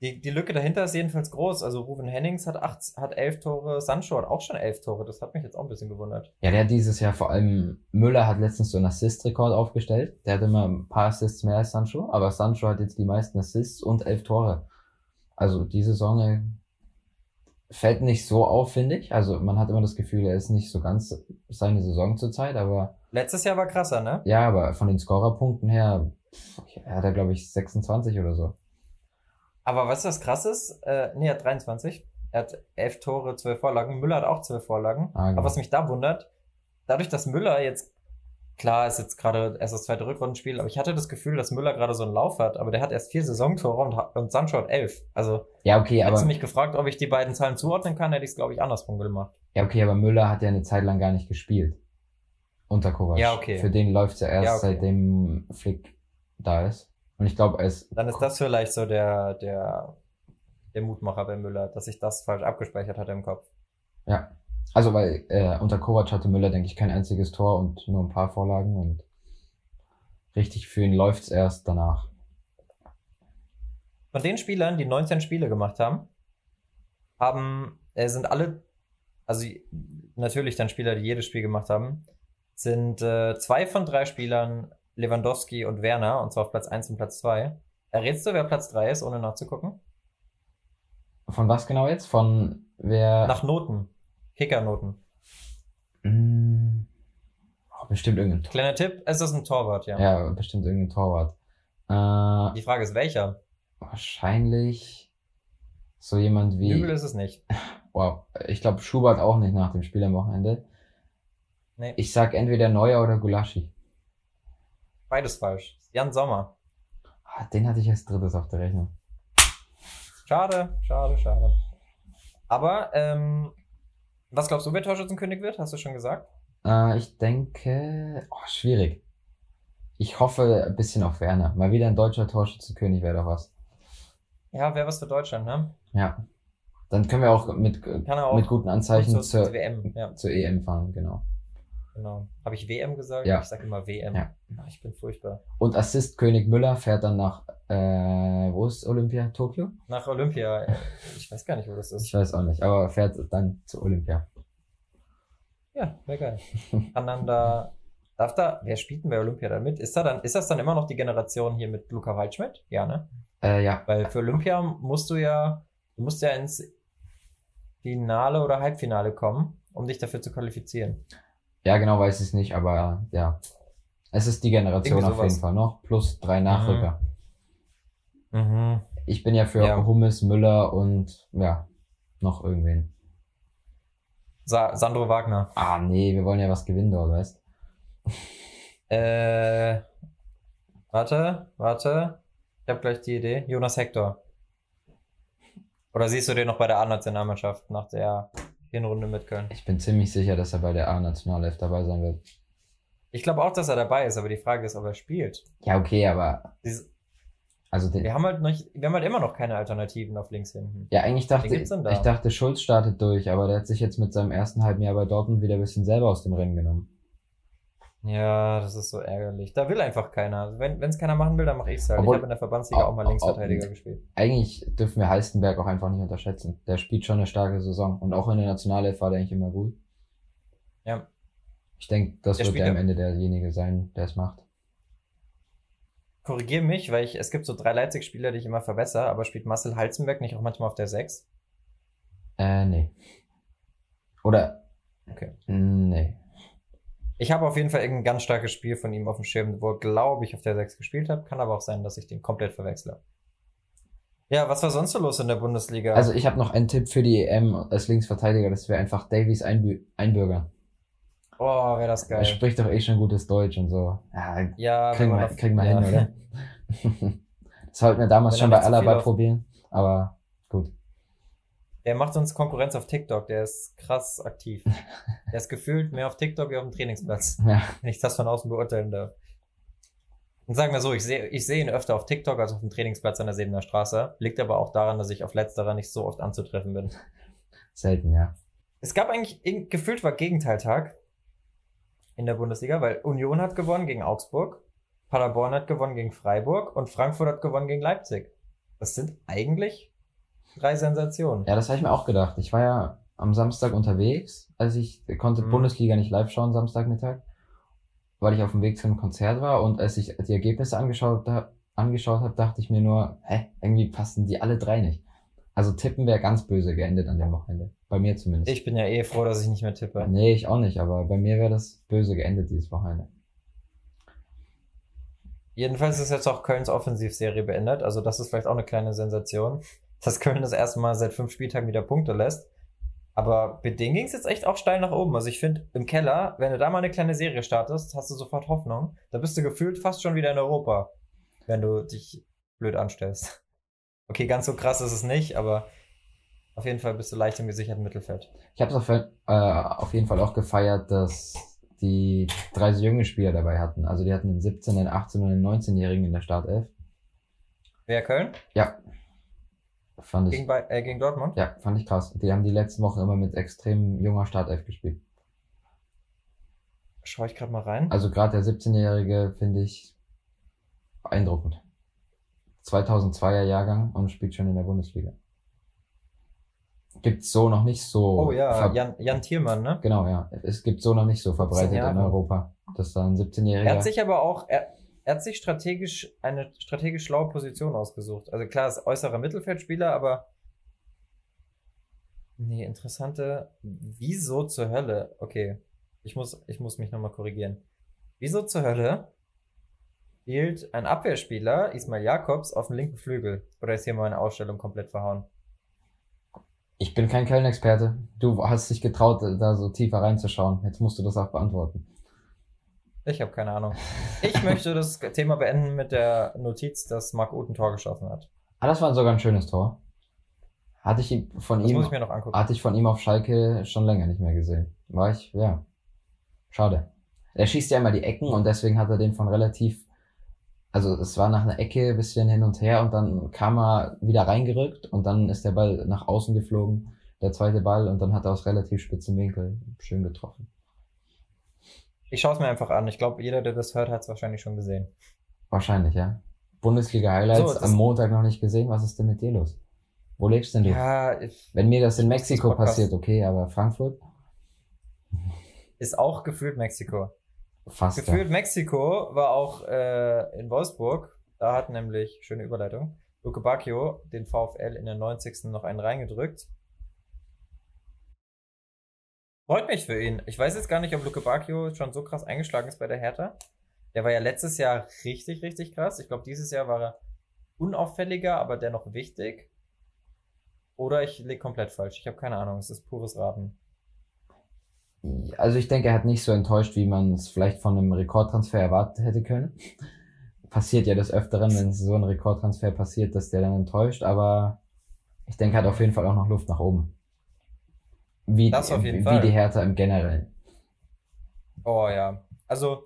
Die, die Lücke dahinter ist jedenfalls groß. Also Ruven Hennings hat, acht, hat elf Tore, Sancho hat auch schon elf Tore. Das hat mich jetzt auch ein bisschen gewundert. Ja, der hat dieses Jahr vor allem, Müller hat letztens so einen Assist-Rekord aufgestellt. Der hat immer ein paar Assists mehr als Sancho, aber Sancho hat jetzt die meisten Assists und elf Tore. Also die Saison äh, fällt nicht so auf, finde ich. Also man hat immer das Gefühl, er ist nicht so ganz seine Saison zurzeit, aber. Letztes Jahr war krasser, ne? Ja, aber von den Scorerpunkten her, er hat er, glaube ich, 26 oder so. Aber was das krass ist, äh, nee, er hat 23. Er hat elf Tore, zwölf Vorlagen. Müller hat auch zwölf Vorlagen. Ah, genau. Aber was mich da wundert, dadurch, dass Müller jetzt, klar, ist jetzt gerade erst das zweite Rückrundenspiel, aber ich hatte das Gefühl, dass Müller gerade so einen Lauf hat, aber der hat erst vier Saisontore und, und Sancho hat elf. Also, ja, okay, aber. Hättest du mich gefragt, ob ich die beiden Zahlen zuordnen kann, hätte ich es, glaube ich, andersrum gemacht. Ja, okay, aber Müller hat ja eine Zeit lang gar nicht gespielt. Unter Kovac. Ja, okay. Für den läuft es ja erst, ja, okay. seitdem Flick da ist. Und ich glaube, es. Dann ist das vielleicht so der, der, der Mutmacher bei Müller, dass sich das falsch abgespeichert hat im Kopf. Ja. Also, weil äh, unter Kovac hatte Müller, denke ich, kein einziges Tor und nur ein paar Vorlagen und richtig für ihn läuft's erst danach. Von den Spielern, die 19 Spiele gemacht haben, haben, äh, sind alle, also natürlich dann Spieler, die jedes Spiel gemacht haben, sind äh, zwei von drei Spielern Lewandowski und Werner, und zwar auf Platz 1 und Platz 2. Errätst du, wer Platz 3 ist, ohne nachzugucken? Von was genau jetzt? Von wer? Nach Noten. Kickernoten. Mm, oh, bestimmt irgendein Tor. Kleiner Tipp, es ist ein Torwart, ja. Ja, bestimmt irgendein Torwart. Äh, Die Frage ist, welcher? Wahrscheinlich so jemand wie. Übel ist es nicht. Wow. Ich glaube, Schubert auch nicht nach dem Spiel am Wochenende. Nee. Ich sag entweder Neuer oder Gulaschi. Beides falsch. Jan Sommer. Ah, den hatte ich als drittes auf der Rechnung. Schade, schade, schade. Aber, ähm, was glaubst du, wer Torschützenkönig wird? Hast du schon gesagt? Äh, ich denke, oh, schwierig. Ich hoffe ein bisschen auf Werner. Mal wieder ein deutscher Torschützenkönig wäre doch was. Ja, wäre was für Deutschland, ne? Ja. Dann können wir auch mit, mit guten Anzeichen zur, zur, WM, ja. zur EM fahren, genau. Genau. Habe ich WM gesagt? Ja. Ich sage immer WM. Ja. Ach, ich bin furchtbar. Und Assist König Müller fährt dann nach, äh, wo ist Olympia? Tokio? Nach Olympia. Ich weiß gar nicht, wo das ist. Ich weiß auch nicht, aber fährt dann zu Olympia. Ja, wäre geil. Kann dann da, darf da, wer spielt denn bei Olympia da mit? Ist da dann, ist das dann immer noch die Generation hier mit Luca Waldschmidt? Ja, ne? Äh, ja. Weil für Olympia musst du ja, du musst ja ins Finale oder Halbfinale kommen, um dich dafür zu qualifizieren. Ja, genau weiß ich es nicht, aber ja. Es ist die Generation auf jeden Fall noch. Plus drei Nachrücker. Mhm. Mhm. Ich bin ja für ja. Hummes, Müller und ja, noch irgendwen. Sa Sandro Wagner. Ah, nee, wir wollen ja was gewinnen dort, weißt Äh. Warte, warte. Ich habe gleich die Idee. Jonas Hector. Oder siehst du den noch bei der A-Nationalmannschaft nach der Hinrunde mit Köln. Ich bin ziemlich sicher, dass er bei der A-Nationalelf dabei sein wird. Ich glaube auch, dass er dabei ist, aber die Frage ist, ob er spielt. Ja, okay, aber. Dieses, also wir haben halt nicht, wir haben halt immer noch keine Alternativen auf links hinten. Ja, eigentlich dachte ich, ich dachte, Schulz startet durch, aber der hat sich jetzt mit seinem ersten halben Jahr bei Dortmund wieder ein bisschen selber aus dem Rennen genommen. Ja, das ist so ärgerlich. Da will einfach keiner. Wenn es keiner machen will, dann mache ich es halt. Obwohl, ich habe in der Verbandsliga auch mal Linksverteidiger gespielt. Eigentlich dürfen wir Heistenberg auch einfach nicht unterschätzen. Der spielt schon eine starke Saison. Und auch in der Nationalelf war der eigentlich immer gut. Ja. Ich denke, das der wird der am Ende derjenige sein, der es macht. Korrigiere mich, weil ich, es gibt so drei Leipzig-Spieler, die ich immer verbessere, aber spielt Marcel Halzenberg nicht auch manchmal auf der 6? Äh, nee. Oder. Okay. Nee. Ich habe auf jeden Fall irgendein ganz starkes Spiel von ihm auf dem Schirm, wo er, glaube ich, auf der 6 gespielt hat. Kann aber auch sein, dass ich den komplett verwechsle. Ja, was war sonst so los in der Bundesliga? Also ich habe noch einen Tipp für die EM als Linksverteidiger. Das wäre einfach Davies Einbü Einbürger. Oh, wäre das geil. Er spricht doch eh schon gutes Deutsch und so. Ja, ja kriegen wir, kriegen wir ja. hin, oder? das wollten wir damals schon bei Alaba probieren, aber. Der macht uns Konkurrenz auf TikTok, der ist krass aktiv. der ist gefühlt mehr auf TikTok wie auf dem Trainingsplatz. Ja. Wenn ich das von außen beurteilen darf. Und sagen wir so, ich sehe ich seh ihn öfter auf TikTok als auf dem Trainingsplatz an der Sebener Straße. Liegt aber auch daran, dass ich auf letzterer nicht so oft anzutreffen bin. Selten, ja. Es gab eigentlich, gefühlt war Gegenteiltag in der Bundesliga, weil Union hat gewonnen gegen Augsburg, Paderborn hat gewonnen gegen Freiburg und Frankfurt hat gewonnen gegen Leipzig. Das sind eigentlich drei Sensationen. Ja, das habe ich mir auch gedacht. Ich war ja am Samstag unterwegs, als ich konnte mhm. Bundesliga nicht live schauen, Samstagmittag, weil ich auf dem Weg zu einem Konzert war und als ich die Ergebnisse angeschaut, da, angeschaut habe, dachte ich mir nur, hä, irgendwie passen die alle drei nicht. Also tippen wäre ganz böse geendet an dem Wochenende. Bei mir zumindest. Ich bin ja eh froh, dass ich nicht mehr tippe. Nee, ich auch nicht, aber bei mir wäre das böse geendet dieses Wochenende. Jedenfalls ist jetzt auch Kölns Offensivserie beendet. Also das ist vielleicht auch eine kleine Sensation, dass Köln das erste Mal seit fünf Spieltagen wieder Punkte lässt. Aber bei denen ging es jetzt echt auch steil nach oben. Also ich finde, im Keller, wenn du da mal eine kleine Serie startest, hast du sofort Hoffnung. Da bist du gefühlt fast schon wieder in Europa, wenn du dich blöd anstellst. Okay, ganz so krass ist es nicht, aber auf jeden Fall bist du leicht im gesicherten Mittelfeld. Ich habe es auf, äh, auf jeden Fall auch gefeiert, dass die drei so junge Spieler dabei hatten. Also die hatten einen 17, einen 18 und einen 19-Jährigen in der Startelf. Wer Köln? Ja. Fand ich. Gegen, bei, äh, gegen Dortmund? Ja, fand ich krass. Die haben die letzten Wochen immer mit extrem junger Startelf gespielt. Schau ich gerade mal rein. Also gerade der 17-Jährige finde ich beeindruckend. 2002er Jahrgang und spielt schon in der Bundesliga gibt's so noch nicht so. Oh ja, Jan, Jan Thiermann, ne? Genau, ja. Es gibt so noch nicht so verbreitet in Europa. dass da ein 17-Jähriger. Er hat sich aber auch, er, er hat sich strategisch eine strategisch schlaue Position ausgesucht. Also klar, ist äußerer Mittelfeldspieler, aber nee, interessante. Wieso zur Hölle? Okay, ich muss, ich muss mich nochmal korrigieren. Wieso zur Hölle spielt ein Abwehrspieler, Ismail Jakobs, auf dem linken Flügel? Oder ist hier mal eine Ausstellung komplett verhauen? Ich bin kein Köln-Experte. Du hast dich getraut, da so tiefer reinzuschauen. Jetzt musst du das auch beantworten. Ich habe keine Ahnung. Ich möchte das Thema beenden mit der Notiz, dass Marc Uth ein Tor geschossen hat. Ah, das war sogar ein schönes Tor. Hatte ich von das ihm, muss ich mir noch angucken. hatte ich von ihm auf Schalke schon länger nicht mehr gesehen. War ich, ja. Schade. Er schießt ja immer die Ecken und deswegen hat er den von relativ also es war nach einer Ecke bisschen hin und her und dann kam er wieder reingerückt und dann ist der Ball nach außen geflogen, der zweite Ball und dann hat er aus relativ spitzem Winkel schön getroffen. Ich schaue es mir einfach an. Ich glaube, jeder, der das hört, hat es wahrscheinlich schon gesehen. Wahrscheinlich, ja. Bundesliga-Highlights so, am Montag noch nicht gesehen. Was ist denn mit dir los? Wo lebst denn du? Ja, ich, Wenn mir das in Mexiko das passiert, okay, aber Frankfurt? Ist auch gefühlt Mexiko. Fast. Gefühlt ja. Mexiko war auch äh, in Wolfsburg. Da hat nämlich, schöne Überleitung, Luke Bacchio den VfL in der 90. noch einen reingedrückt. Freut mich für ihn. Ich weiß jetzt gar nicht, ob Luke Bacchio schon so krass eingeschlagen ist bei der Hertha. Der war ja letztes Jahr richtig, richtig krass. Ich glaube, dieses Jahr war er unauffälliger, aber dennoch wichtig. Oder ich liege komplett falsch. Ich habe keine Ahnung. Es ist pures Raten. Also ich denke, er hat nicht so enttäuscht, wie man es vielleicht von einem Rekordtransfer erwartet hätte können. Passiert ja des Öfteren, wenn so ein Rekordtransfer passiert, dass der dann enttäuscht, aber ich denke, er hat auf jeden Fall auch noch Luft nach oben. Wie, das auf jeden wie, Fall. wie die Hertha im Generellen. Oh ja. Also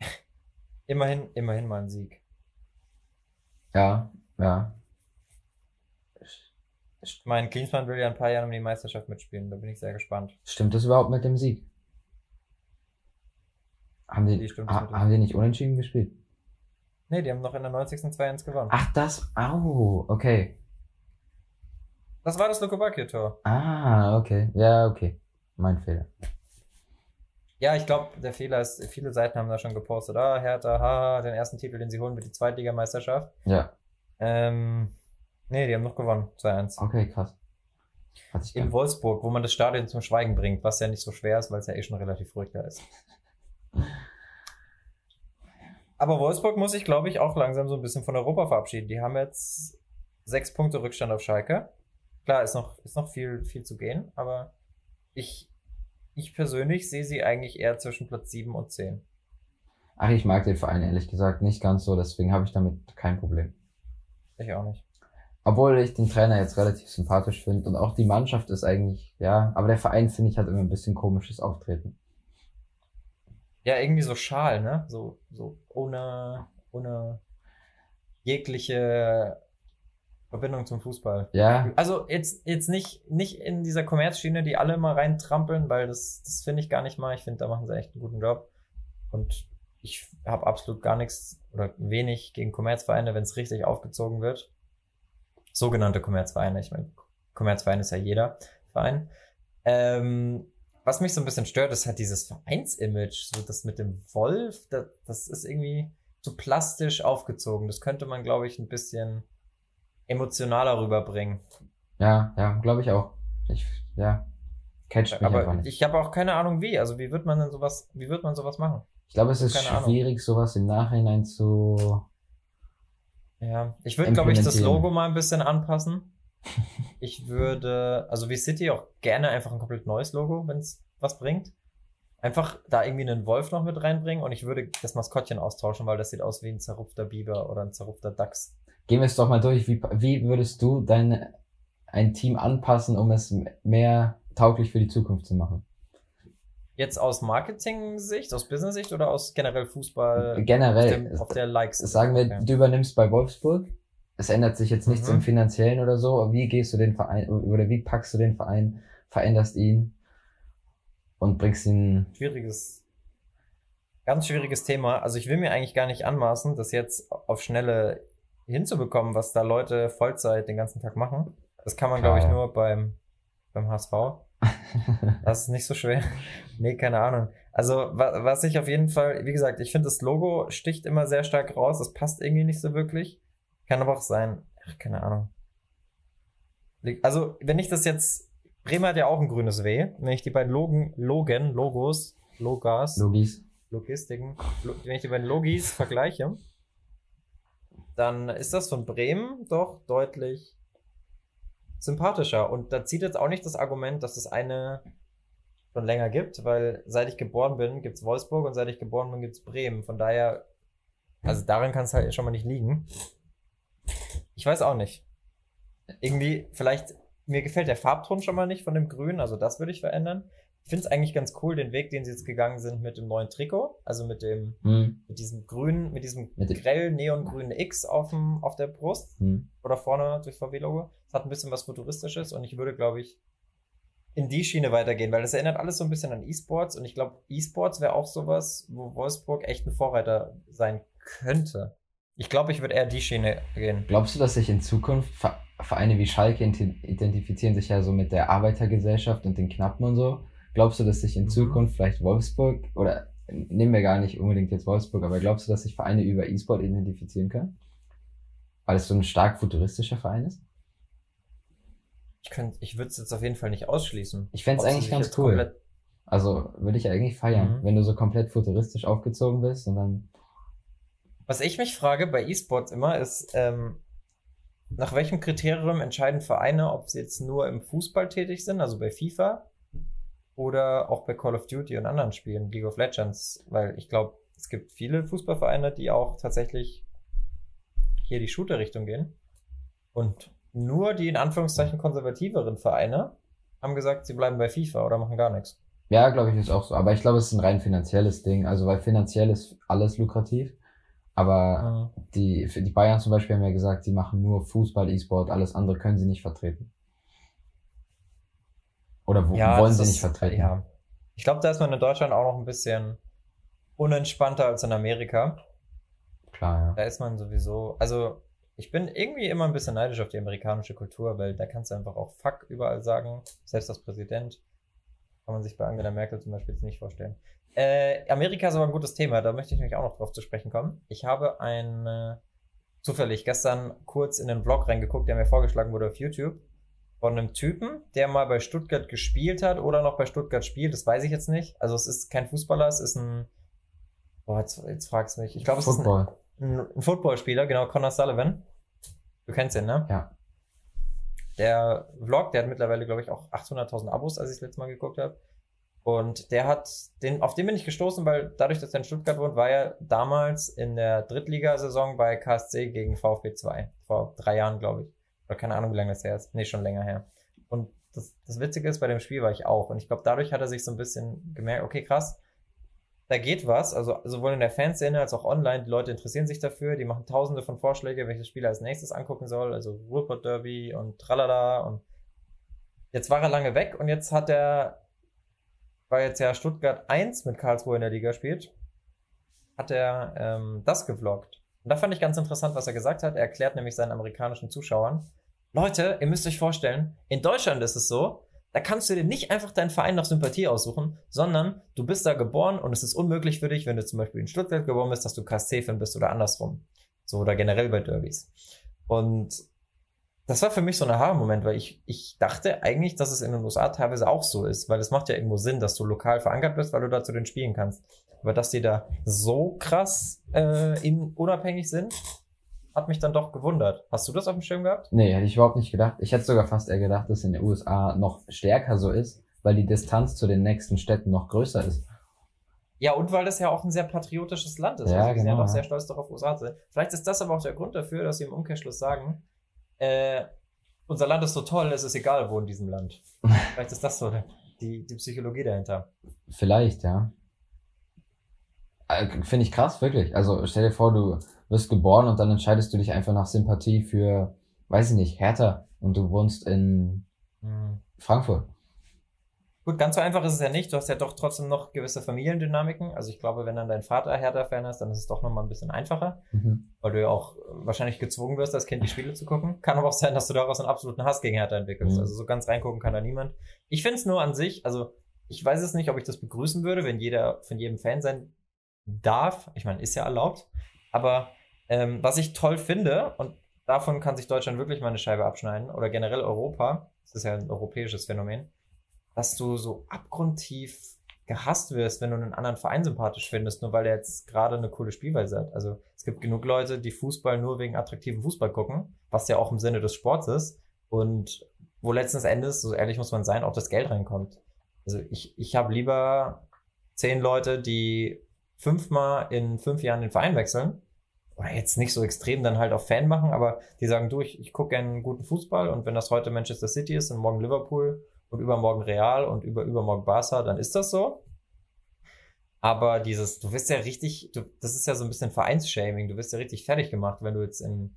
immerhin, immerhin mal ein Sieg. Ja, ja. Ich meine, Klinsmann will ja ein paar Jahre um die Meisterschaft mitspielen. Da bin ich sehr gespannt. Stimmt das überhaupt mit dem Sieg? Haben die, ha, haben die nicht unentschieden gespielt? Nee, die haben noch in der 90. 2-1 gewonnen. Ach, das, au, okay. Das war das Lukobakio-Tor. Ah, okay. Ja, okay. Mein Fehler. Ja, ich glaube, der Fehler ist, viele Seiten haben da schon gepostet, ah, Hertha, ha, den ersten Titel, den sie holen, wird die Zweitligameisterschaft. Ja. Ähm, Nee, die haben noch gewonnen. 2-1. Okay, krass. In Wolfsburg, wo man das Stadion zum Schweigen bringt, was ja nicht so schwer ist, weil es ja eh schon relativ ruhig da ist. Aber Wolfsburg muss sich, glaube ich, auch langsam so ein bisschen von Europa verabschieden. Die haben jetzt sechs Punkte Rückstand auf Schalke. Klar, ist noch, ist noch viel, viel zu gehen, aber ich, ich persönlich sehe sie eigentlich eher zwischen Platz 7 und 10. Ach, ich mag den Verein ehrlich gesagt nicht ganz so, deswegen habe ich damit kein Problem. Ich auch nicht. Obwohl ich den Trainer jetzt relativ sympathisch finde und auch die Mannschaft ist eigentlich, ja, aber der Verein finde ich hat immer ein bisschen komisches Auftreten. Ja, irgendwie so schal, ne? So, so ohne, ohne jegliche Verbindung zum Fußball. Ja. Also jetzt, jetzt nicht, nicht in dieser Kommerzschiene, die alle mal reintrampeln, weil das, das finde ich gar nicht mal. Ich finde, da machen sie echt einen guten Job. Und ich habe absolut gar nichts oder wenig gegen Kommerzvereine, wenn es richtig aufgezogen wird. sogenannte Kommerzvereine. Ich meine, Kommerzverein ist ja jeder Verein. Ähm, was mich so ein bisschen stört, ist halt dieses Vereinsimage. So das mit dem Wolf, das, das ist irgendwie zu plastisch aufgezogen. Das könnte man, glaube ich, ein bisschen emotionaler rüberbringen. Ja, ja, glaube ich auch. Ich, ja, catch mich Aber ich habe auch keine Ahnung wie. Also wie wird man denn sowas, wie wird man sowas machen? Ich glaube, es ist schwierig, Ahnung. sowas im Nachhinein zu. Ja, ich würde, glaube ich, das Logo mal ein bisschen anpassen. ich würde, also wie City auch gerne einfach ein komplett neues Logo, wenn es was bringt. Einfach da irgendwie einen Wolf noch mit reinbringen und ich würde das Maskottchen austauschen, weil das sieht aus wie ein zerrupfter Biber oder ein zerrupfter Dachs. Gehen wir es doch mal durch. Wie, wie würdest du dein ein Team anpassen, um es mehr tauglich für die Zukunft zu machen? Jetzt aus Marketing-Sicht, aus Business-Sicht oder aus generell Fußball? Generell. Auf, dem, auf der Likes. Sagen wir, okay. du übernimmst bei Wolfsburg. Es ändert sich jetzt nichts mhm. im Finanziellen oder so. Wie gehst du den Verein oder wie packst du den Verein, veränderst ihn und bringst ihn. Schwieriges, ganz schwieriges Thema. Also ich will mir eigentlich gar nicht anmaßen, das jetzt auf Schnelle hinzubekommen, was da Leute Vollzeit den ganzen Tag machen. Das kann man, glaube ich, nur beim, beim HSV. das ist nicht so schwer. Nee, keine Ahnung. Also, wa was ich auf jeden Fall, wie gesagt, ich finde das Logo sticht immer sehr stark raus. Das passt irgendwie nicht so wirklich. Kann aber auch sein, ach, keine Ahnung. Also, wenn ich das jetzt, Bremer hat ja auch ein grünes W. Wenn ich die beiden Logen, Logen, Logos, Logas, Logis, Logistiken, wenn ich die beiden Logis vergleiche, dann ist das von Bremen doch deutlich sympathischer. Und da zieht jetzt auch nicht das Argument, dass das eine schon länger gibt, weil seit ich geboren bin, gibt es Wolfsburg und seit ich geboren bin, gibt es Bremen. Von daher, also darin kann es halt schon mal nicht liegen. Ich weiß auch nicht. Irgendwie, vielleicht, mir gefällt der Farbton schon mal nicht von dem Grün, also das würde ich verändern. Ich finde es eigentlich ganz cool, den Weg, den sie jetzt gegangen sind mit dem neuen Trikot, also mit dem, mhm. mit diesem grünen, mit diesem mit grell neongrünen X auf, dem, auf der Brust mhm. oder vorne durch VW-Logo. Es hat ein bisschen was Futuristisches und ich würde, glaube ich, in die Schiene weitergehen, weil das erinnert alles so ein bisschen an E-Sports und ich glaube, E-Sports wäre auch sowas, wo Wolfsburg echt ein Vorreiter sein könnte. Ich glaube, ich würde eher die Schiene gehen. Glaubst du, dass sich in Zukunft Vereine wie Schalke identifizieren sich ja so mit der Arbeitergesellschaft und den Knappen und so? Glaubst du, dass sich in mhm. Zukunft vielleicht Wolfsburg oder nehmen wir gar nicht unbedingt jetzt Wolfsburg, aber glaubst du, dass sich Vereine über E-Sport identifizieren können? Weil es so ein stark futuristischer Verein ist? Ich ich würde es jetzt auf jeden Fall nicht ausschließen. Ich fände es eigentlich ganz cool. Also würde ich eigentlich feiern, mhm. wenn du so komplett futuristisch aufgezogen bist und dann. Was ich mich frage bei E-Sports immer ist, ähm, nach welchem Kriterium entscheiden Vereine, ob sie jetzt nur im Fußball tätig sind, also bei FIFA, oder auch bei Call of Duty und anderen Spielen, League of Legends, weil ich glaube, es gibt viele Fußballvereine, die auch tatsächlich hier die Shooter-Richtung gehen. Und nur die in Anführungszeichen konservativeren Vereine haben gesagt, sie bleiben bei FIFA oder machen gar nichts. Ja, glaube ich, ist auch so. Aber ich glaube, es ist ein rein finanzielles Ding. Also, weil finanziell ist alles lukrativ. Aber mhm. die, die Bayern zum Beispiel haben ja gesagt, sie machen nur Fußball, E-Sport, alles andere können sie nicht vertreten. Oder wo, ja, wollen sie nicht vertreten? Ja. Ich glaube, da ist man in Deutschland auch noch ein bisschen unentspannter als in Amerika. Klar, ja. Da ist man sowieso, also ich bin irgendwie immer ein bisschen neidisch auf die amerikanische Kultur, weil da kannst du einfach auch Fuck überall sagen, selbst als Präsident. Kann man sich bei Angela Merkel zum Beispiel jetzt nicht vorstellen. Äh, Amerika ist aber ein gutes Thema, da möchte ich nämlich auch noch drauf zu sprechen kommen. Ich habe ein, äh, zufällig gestern kurz in den Vlog reingeguckt, der mir vorgeschlagen wurde auf YouTube von einem Typen, der mal bei Stuttgart gespielt hat oder noch bei Stuttgart spielt, das weiß ich jetzt nicht. Also es ist kein Fußballer, es ist ein, boah, jetzt, jetzt fragst du mich. Ich glaube, es ist ein, ein, Footballspieler, genau, Connor Sullivan. Du kennst ihn, ne? Ja. Der Vlog, der hat mittlerweile, glaube ich, auch 800.000 Abos, als ich das letzte Mal geguckt habe. Und der hat, den, auf den bin ich gestoßen, weil dadurch, dass er in Stuttgart wohnt, war er damals in der Drittligasaison bei KSC gegen VfB 2. Vor drei Jahren, glaube ich. Oder keine Ahnung, wie lange das her ist. Nee, schon länger her. Und das, das Witzige ist, bei dem Spiel war ich auch. Und ich glaube, dadurch hat er sich so ein bisschen gemerkt, okay, krass, da geht was. Also sowohl in der Fanszene als auch online. Die Leute interessieren sich dafür. Die machen tausende von Vorschläge, welches Spiel er als nächstes angucken soll. Also Ruhrpott Derby und tralala. Und jetzt war er lange weg und jetzt hat er, weil jetzt ja Stuttgart 1 mit Karlsruhe in der Liga spielt, hat er ähm, das gevloggt. Und da fand ich ganz interessant, was er gesagt hat. Er erklärt nämlich seinen amerikanischen Zuschauern, Leute, ihr müsst euch vorstellen, in Deutschland ist es so, da kannst du dir nicht einfach deinen Verein nach Sympathie aussuchen, sondern du bist da geboren und es ist unmöglich für dich, wenn du zum Beispiel in Stuttgart geboren bist, dass du KSC-Fan bist oder andersrum. So oder generell bei Derbys. Und das war für mich so ein Aha-Moment, weil ich, ich dachte eigentlich, dass es in den USA teilweise auch so ist, weil es macht ja irgendwo Sinn, dass du lokal verankert bist, weil du da zu den Spielen kannst. Aber dass die da so krass äh, in, unabhängig sind, hat mich dann doch gewundert. Hast du das auf dem Schirm gehabt? Nee, hätte ich überhaupt nicht gedacht. Ich hätte sogar fast eher gedacht, dass in den USA noch stärker so ist, weil die Distanz zu den nächsten Städten noch größer ist. Ja, und weil das ja auch ein sehr patriotisches Land ist. Ja, also, genau. sind ja auch sehr stolz darauf, USA zu sein. Vielleicht ist das aber auch der Grund dafür, dass sie im Umkehrschluss sagen, äh, unser Land ist so toll, es ist egal, wo in diesem Land. Vielleicht ist das so die, die Psychologie dahinter. Vielleicht, ja. Äh, Finde ich krass, wirklich. Also stell dir vor, du wirst geboren und dann entscheidest du dich einfach nach Sympathie für, weiß ich nicht, Hertha und du wohnst in hm. Frankfurt. Gut, ganz so einfach ist es ja nicht. Du hast ja doch trotzdem noch gewisse Familiendynamiken. Also ich glaube, wenn dann dein Vater Hertha-Fan ist, dann ist es doch nochmal ein bisschen einfacher, mhm. weil du ja auch wahrscheinlich gezwungen wirst, als Kind die Spiele zu gucken. Kann aber auch sein, dass du daraus einen absoluten Hass gegen Hertha entwickelst. Mhm. Also so ganz reingucken kann da niemand. Ich finde es nur an sich, also ich weiß es nicht, ob ich das begrüßen würde, wenn jeder von jedem Fan sein darf. Ich meine, ist ja erlaubt. Aber ähm, was ich toll finde, und davon kann sich Deutschland wirklich mal eine Scheibe abschneiden, oder generell Europa, das ist ja ein europäisches Phänomen, dass du so abgrundtief gehasst wirst, wenn du einen anderen Verein sympathisch findest, nur weil er jetzt gerade eine coole Spielweise hat. Also es gibt genug Leute, die Fußball nur wegen attraktiven Fußball gucken, was ja auch im Sinne des Sports ist und wo letzten Endes, so ehrlich muss man sein, auch das Geld reinkommt. Also ich, ich habe lieber zehn Leute, die fünfmal in fünf Jahren den Verein wechseln, oder jetzt nicht so extrem dann halt auch Fan machen, aber die sagen, du, ich, ich gucke gerne guten Fußball und wenn das heute Manchester City ist und morgen Liverpool und übermorgen Real und über, übermorgen Barca, dann ist das so. Aber dieses, du wirst ja richtig, du, das ist ja so ein bisschen Vereinsshaming, du wirst ja richtig fertig gemacht, wenn du jetzt in,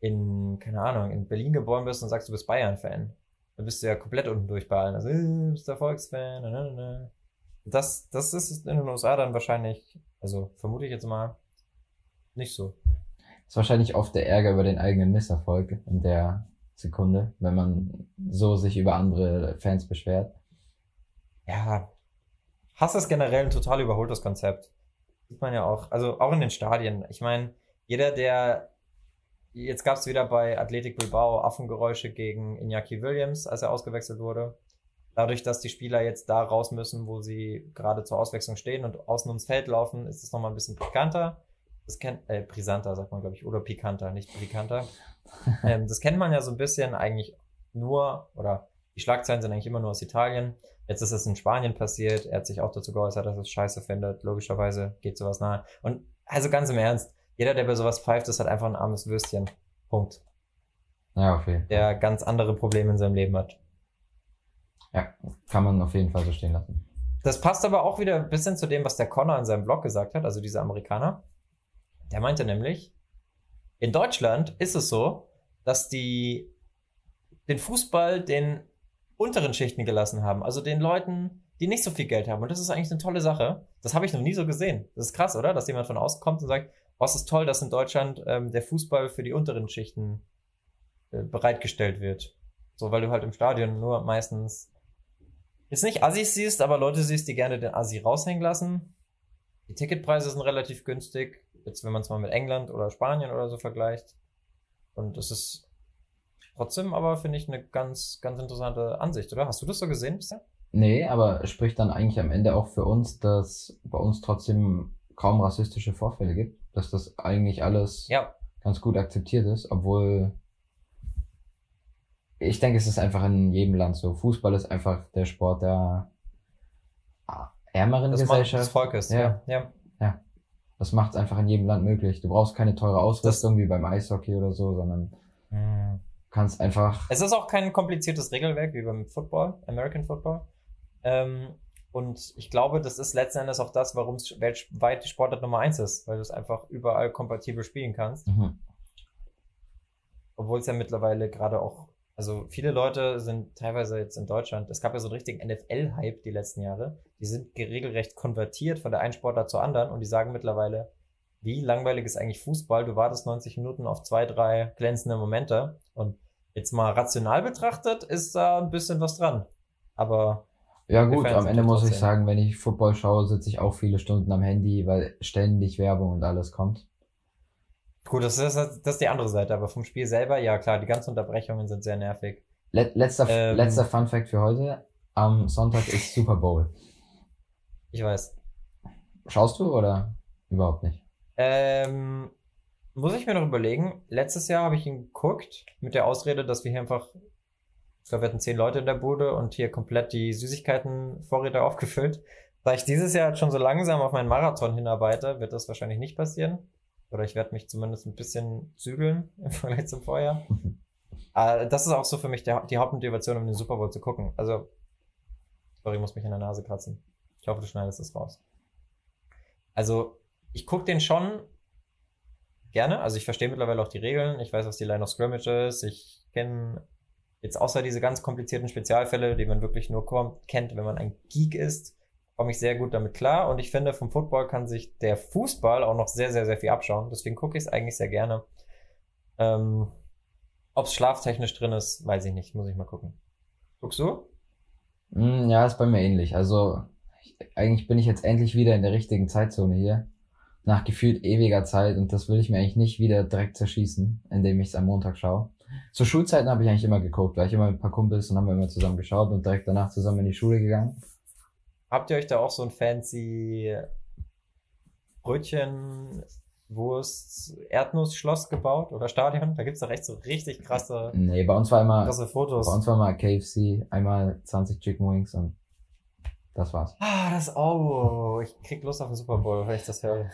in, keine Ahnung, in Berlin geboren bist und sagst, du bist Bayern-Fan. Dann bist du ja komplett unten durch bei. Also, äh, du bist Volksfan, na, na, na. Das, das ist in den USA dann wahrscheinlich, also vermute ich jetzt mal, nicht so. Das ist wahrscheinlich oft der Ärger über den eigenen Misserfolg in der Sekunde, wenn man so sich über andere Fans beschwert. Ja, Hass ist generell ein total überholtes Konzept. Sieht man ja auch, also auch in den Stadien. Ich meine, jeder, der jetzt gab es wieder bei Athletic Bilbao Affengeräusche gegen Iñaki Williams, als er ausgewechselt wurde. Dadurch, dass die Spieler jetzt da raus müssen, wo sie gerade zur Auswechslung stehen und außen ums Feld laufen, ist es nochmal ein bisschen pikanter. Das kennt, äh, brisanter sagt man, glaube ich, oder pikanter, nicht pikanter. ähm, das kennt man ja so ein bisschen eigentlich nur, oder die Schlagzeilen sind eigentlich immer nur aus Italien. Jetzt ist es in Spanien passiert. Er hat sich auch dazu geäußert, dass er es scheiße findet. Logischerweise geht sowas nahe. Und also ganz im Ernst, jeder, der bei sowas pfeift, ist halt einfach ein armes Würstchen. Punkt. Ja, okay. Der ganz andere Probleme in seinem Leben hat. Ja, kann man auf jeden Fall so stehen lassen. Das passt aber auch wieder ein bisschen zu dem, was der Connor in seinem Blog gesagt hat, also dieser Amerikaner. Der meinte nämlich, in Deutschland ist es so, dass die den Fußball den unteren Schichten gelassen haben, also den Leuten, die nicht so viel Geld haben. Und das ist eigentlich eine tolle Sache. Das habe ich noch nie so gesehen. Das ist krass, oder? Dass jemand von außen kommt und sagt, was ist toll, dass in Deutschland ähm, der Fußball für die unteren Schichten äh, bereitgestellt wird. So, weil du halt im Stadion nur meistens jetzt nicht Assis siehst, aber Leute siehst, die gerne den Assi raushängen lassen. Die Ticketpreise sind relativ günstig. Jetzt, wenn man es mal mit England oder Spanien oder so vergleicht. Und das ist trotzdem aber, finde ich, eine ganz, ganz interessante Ansicht, oder? Hast du das so gesehen bisher? Nee, aber spricht dann eigentlich am Ende auch für uns, dass bei uns trotzdem kaum rassistische Vorfälle gibt, dass das eigentlich alles ja. ganz gut akzeptiert ist, obwohl ich denke, es ist einfach in jedem Land so. Fußball ist einfach der Sport der ärmeren das Gesellschaft. Des Volkes, ja. ja. ja. Das macht es einfach in jedem Land möglich. Du brauchst keine teure Ausrüstung das wie beim Eishockey oder so, sondern mhm. kannst einfach. Es ist auch kein kompliziertes Regelwerk wie beim Football, American Football. Ähm, und ich glaube, das ist letzten Endes auch das, warum es weltweit die Sportart Nummer eins ist, weil du es einfach überall kompatibel spielen kannst. Mhm. Obwohl es ja mittlerweile gerade auch, also viele Leute sind teilweise jetzt in Deutschland, es gab ja so einen richtigen NFL-Hype die letzten Jahre, die sind regelrecht konvertiert von der einen Sportart zur anderen und die sagen mittlerweile, wie langweilig ist eigentlich Fußball? Du wartest 90 Minuten auf zwei, drei glänzende Momente und Jetzt mal rational betrachtet, ist da ein bisschen was dran. Aber. Ja gut, am Ende muss ich sagen, wenn ich Football schaue, sitze ich auch viele Stunden am Handy, weil ständig Werbung und alles kommt. Gut, das ist, das ist die andere Seite, aber vom Spiel selber, ja klar, die ganzen Unterbrechungen sind sehr nervig. Let, letzter, ähm, letzter Fun Fact für heute. Am Sonntag ist Super Bowl. Ich weiß. Schaust du oder überhaupt nicht? Ähm, muss ich mir noch überlegen. Letztes Jahr habe ich ihn geguckt mit der Ausrede, dass wir hier einfach, ich glaube, wir hatten zehn Leute in der Bude und hier komplett die Süßigkeiten-Vorräte aufgefüllt. Da ich dieses Jahr schon so langsam auf meinen Marathon hinarbeite, wird das wahrscheinlich nicht passieren. Oder ich werde mich zumindest ein bisschen zügeln im Vergleich zum Vorjahr. äh, das ist auch so für mich der, die Hauptmotivation, um den Super Bowl zu gucken. Also, sorry, ich muss mich in der Nase kratzen. Ich hoffe, du schneidest das raus. Also, ich gucke den schon gerne. Also, ich verstehe mittlerweile auch die Regeln. Ich weiß, was die Line of Scrimmage ist. Ich kenne jetzt außer diese ganz komplizierten Spezialfälle, die man wirklich nur kennt, wenn man ein Geek ist, komme ich sehr gut damit klar. Und ich finde, vom Football kann sich der Fußball auch noch sehr, sehr, sehr viel abschauen. Deswegen gucke ich es eigentlich sehr gerne. Ähm, Ob es schlaftechnisch drin ist, weiß ich nicht. Muss ich mal gucken. Guckst du? Mm, ja, ist bei mir ähnlich. Also ich, eigentlich bin ich jetzt endlich wieder in der richtigen Zeitzone hier. Nach gefühlt ewiger Zeit und das will ich mir eigentlich nicht wieder direkt zerschießen, indem ich es am Montag schaue. Zu Schulzeiten habe ich eigentlich immer geguckt, weil ich immer mit ein paar Kumpels und haben wir immer zusammen geschaut und direkt danach zusammen in die Schule gegangen. Habt ihr euch da auch so ein fancy Brötchen, Wurst, Erdnussschloss gebaut oder Stadion? Da gibt's doch echt so richtig krasse, nee, bei uns war immer, krasse Fotos. Bei uns war mal KFC, einmal 20 Chicken Wings und das war's. Ah, das, oh, ich krieg Lust auf den Super Bowl, wenn ich das höre.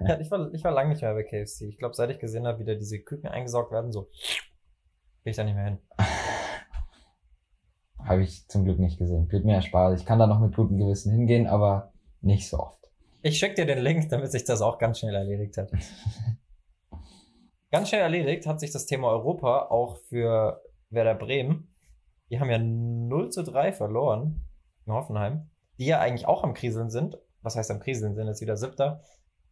ich, war, ich war lange nicht mehr bei KFC. Ich glaube, seit ich gesehen habe, wie da diese Küken eingesaugt werden, so, bin ich da nicht mehr hin. Habe ich zum Glück nicht gesehen. Wird mir erspart. Ich kann da noch mit gutem Gewissen hingehen, aber nicht so oft. Ich schicke dir den Link, damit sich das auch ganz schnell erledigt hat. ganz schnell erledigt hat sich das Thema Europa auch für Werder Bremen. Die haben ja 0 zu 3 verloren in Hoffenheim. Die ja eigentlich auch am Kriseln sind. Was heißt am Kriseln? Sind jetzt wieder Siebter.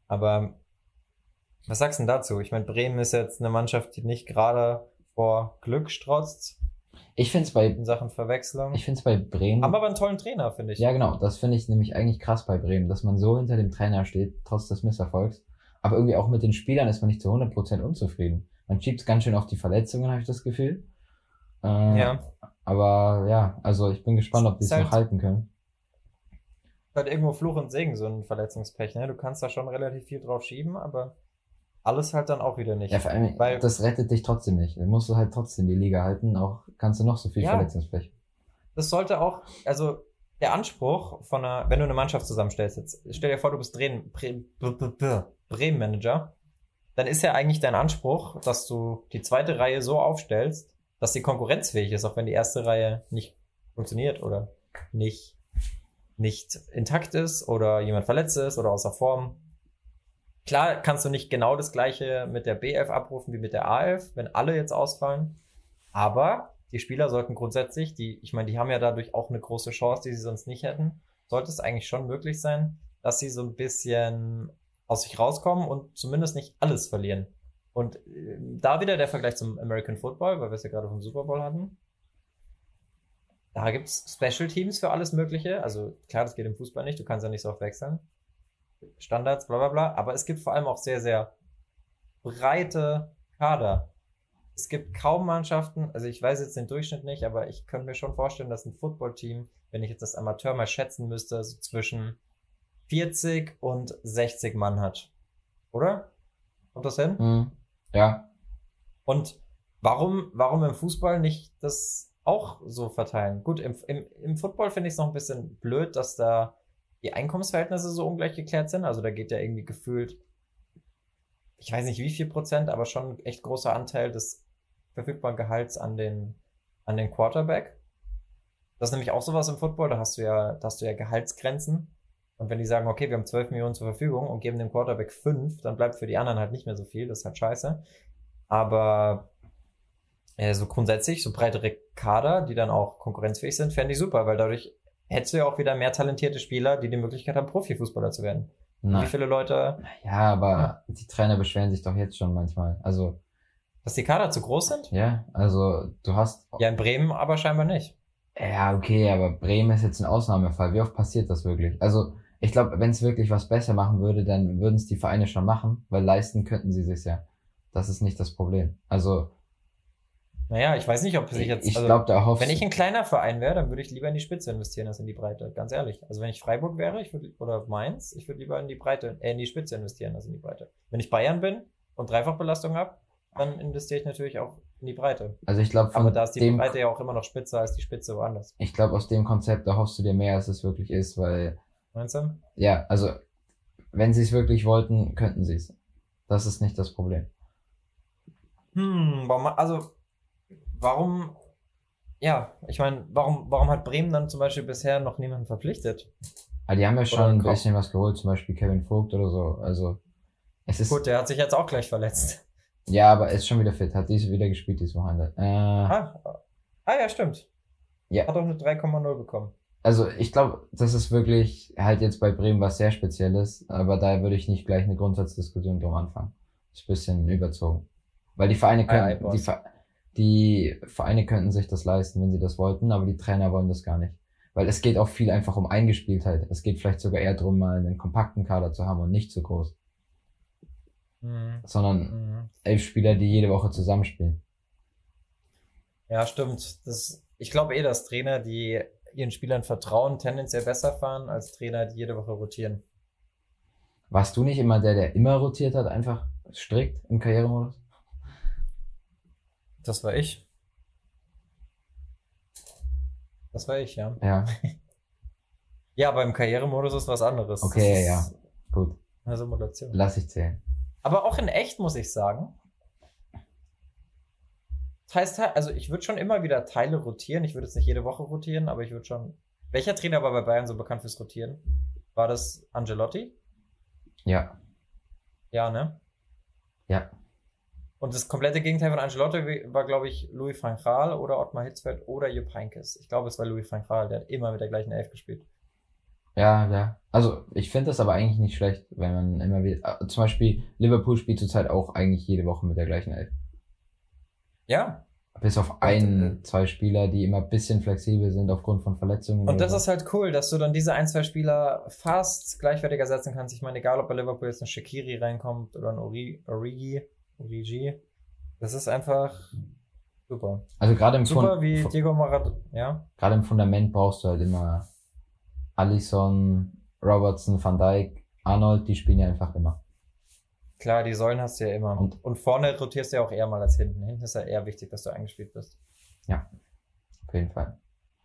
Aber was sagst du denn dazu? Ich meine, Bremen ist jetzt eine Mannschaft, die nicht gerade vor Glück strotzt. Ich finde es bei in Sachen Verwechslung. Ich finde es bei Bremen. Haben aber einen tollen Trainer, finde ich. Ja, genau. Das finde ich nämlich eigentlich krass bei Bremen, dass man so hinter dem Trainer steht, trotz des Misserfolgs. Aber irgendwie auch mit den Spielern ist man nicht zu 100% unzufrieden. Man schiebt es ganz schön auf die Verletzungen, habe ich das Gefühl. Äh, ja. Aber ja, also ich bin gespannt, ob die es halt, noch halten können. Halt irgendwo Fluch und Segen, so ein Verletzungspech, ne? Du kannst da schon relativ viel drauf schieben, aber alles halt dann auch wieder nicht. Ja, vor allem, weil, das rettet dich trotzdem nicht. Dann musst du halt trotzdem die Liga halten, auch kannst du noch so viel ja, Verletzungspech. Das sollte auch, also der Anspruch von einer, wenn du eine Mannschaft zusammenstellst, jetzt stell dir vor, du bist Bremen-Manager, dann ist ja eigentlich dein Anspruch, dass du die zweite Reihe so aufstellst, dass sie konkurrenzfähig ist, auch wenn die erste Reihe nicht funktioniert oder nicht, nicht intakt ist oder jemand verletzt ist oder außer Form. Klar kannst du nicht genau das gleiche mit der B11 abrufen wie mit der A11, wenn alle jetzt ausfallen. Aber die Spieler sollten grundsätzlich, die, ich meine, die haben ja dadurch auch eine große Chance, die sie sonst nicht hätten, sollte es eigentlich schon möglich sein, dass sie so ein bisschen aus sich rauskommen und zumindest nicht alles verlieren. Und äh, da wieder der Vergleich zum American Football, weil wir es ja gerade vom Super Bowl hatten. Da gibt's Special Teams für alles Mögliche. Also klar, das geht im Fußball nicht, du kannst ja nicht so oft wechseln. Standards, bla bla bla. Aber es gibt vor allem auch sehr, sehr breite Kader. Es gibt kaum Mannschaften, also ich weiß jetzt den Durchschnitt nicht, aber ich könnte mir schon vorstellen, dass ein Footballteam, wenn ich jetzt das Amateur mal schätzen müsste, so zwischen 40 und 60 Mann hat. Oder? Kommt das hin? Mhm. Ja. Und warum, warum im Fußball nicht das auch so verteilen? Gut, im, im, im Football finde ich es noch ein bisschen blöd, dass da die Einkommensverhältnisse so ungleich geklärt sind. Also da geht ja irgendwie gefühlt, ich weiß nicht wie viel Prozent, aber schon echt großer Anteil des verfügbaren Gehalts an den, an den Quarterback. Das ist nämlich auch sowas im Football, da hast du ja, da hast du ja Gehaltsgrenzen. Und wenn die sagen, okay, wir haben 12 Millionen zur Verfügung und geben dem Quarterback 5, dann bleibt für die anderen halt nicht mehr so viel. Das ist halt scheiße. Aber äh, so grundsätzlich, so breitere Kader, die dann auch konkurrenzfähig sind, fände ich super, weil dadurch hättest du ja auch wieder mehr talentierte Spieler, die die Möglichkeit haben, Profifußballer zu werden. Wie viele Leute. Ja, aber ja. die Trainer beschweren sich doch jetzt schon manchmal. Also, Dass die Kader zu groß sind? Ja, also du hast. Ja, in Bremen aber scheinbar nicht. Ja, okay, aber Bremen ist jetzt ein Ausnahmefall. Wie oft passiert das wirklich? Also, ich glaube, wenn es wirklich was besser machen würde, dann würden es die Vereine schon machen, weil leisten könnten sie sich ja. Das ist nicht das Problem. Also. Naja, ich weiß nicht, ob sich jetzt. Ich also, glaube, da Wenn ich ein kleiner Verein wäre, dann würde ich lieber in die Spitze investieren als in die Breite. Ganz ehrlich. Also wenn ich Freiburg wäre, ich würde, oder Mainz, ich würde lieber in die Breite, äh, in die Spitze investieren als in die Breite. Wenn ich Bayern bin und Dreifachbelastung habe, dann investiere ich natürlich auch in die Breite. Also ich glaube, aber da ist die Breite ja auch immer noch spitzer als die Spitze woanders. Ich glaube, aus dem Konzept da hoffst du dir mehr, als es wirklich ist, weil. Meinst du? Ja, also wenn sie es wirklich wollten, könnten sie es. Das ist nicht das Problem. Hm, warum, also warum? Ja, ich meine, warum, warum hat Bremen dann zum Beispiel bisher noch niemanden verpflichtet? Ah, die haben ja schon ein bisschen was geholt, zum Beispiel Kevin Vogt oder so. Also es ist. Gut, der hat sich jetzt auch gleich verletzt. Ja, aber er ist schon wieder fit. Hat diese wieder gespielt dieses Wochenende. Äh, ah, ah, ja, stimmt. Ja. Hat auch eine 3,0 bekommen. Also ich glaube, das ist wirklich halt jetzt bei Bremen was sehr Spezielles, aber da würde ich nicht gleich eine Grundsatzdiskussion drum anfangen. ist ein bisschen überzogen. Weil die Vereine können, die, die Vereine könnten sich das leisten, wenn sie das wollten, aber die Trainer wollen das gar nicht. Weil es geht auch viel einfach um Eingespieltheit. Es geht vielleicht sogar eher darum, mal einen kompakten Kader zu haben und nicht zu groß mhm. sondern mhm. elf Spieler, die jede Woche zusammenspielen. Ja, stimmt. Das, ich glaube eh, dass Trainer, die ihren Spielern vertrauen, tendenziell besser fahren als Trainer, die jede Woche rotieren. Warst du nicht immer der, der immer rotiert hat, einfach strikt im Karrieremodus? Das war ich. Das war ich, ja. Ja. ja, aber im Karrieremodus ist was anderes. Okay, ja. Gut. Eine Simulation. Lass ich zählen. Aber auch in echt muss ich sagen. Das heißt, also ich würde schon immer wieder Teile rotieren. Ich würde jetzt nicht jede Woche rotieren, aber ich würde schon. Welcher Trainer war bei Bayern so bekannt fürs Rotieren? War das Angelotti? Ja. Ja, ne? Ja. Und das komplette Gegenteil von Angelotti war, glaube ich, Louis van Gaal oder Ottmar Hitzfeld oder Jupp Heynckes. Ich glaube, es war Louis van Gaal, der hat immer mit der gleichen Elf gespielt. Ja, ja. Also ich finde das aber eigentlich nicht schlecht, wenn man immer wieder. Äh, zum Beispiel Liverpool spielt zurzeit auch eigentlich jede Woche mit der gleichen Elf. Ja. Bis auf ein, äh, zwei Spieler, die immer ein bisschen flexibel sind aufgrund von Verletzungen. Und das ist halt cool, dass du dann diese ein, zwei Spieler fast gleichwertig ersetzen kannst. Ich meine, egal ob bei Liverpool jetzt ein Shakiri reinkommt oder ein Ori, Origi, Origi. Das ist einfach super. Also gerade im Super Fund wie Diego Maradona, ja. Gerade im Fundament brauchst du halt immer Allison, Robertson, Van Dijk, Arnold, die spielen ja einfach immer. Klar, die Säulen hast du ja immer. Und, und vorne rotierst du ja auch eher mal als hinten. Hinten ist ja eher wichtig, dass du eingespielt bist. Ja, auf jeden Fall.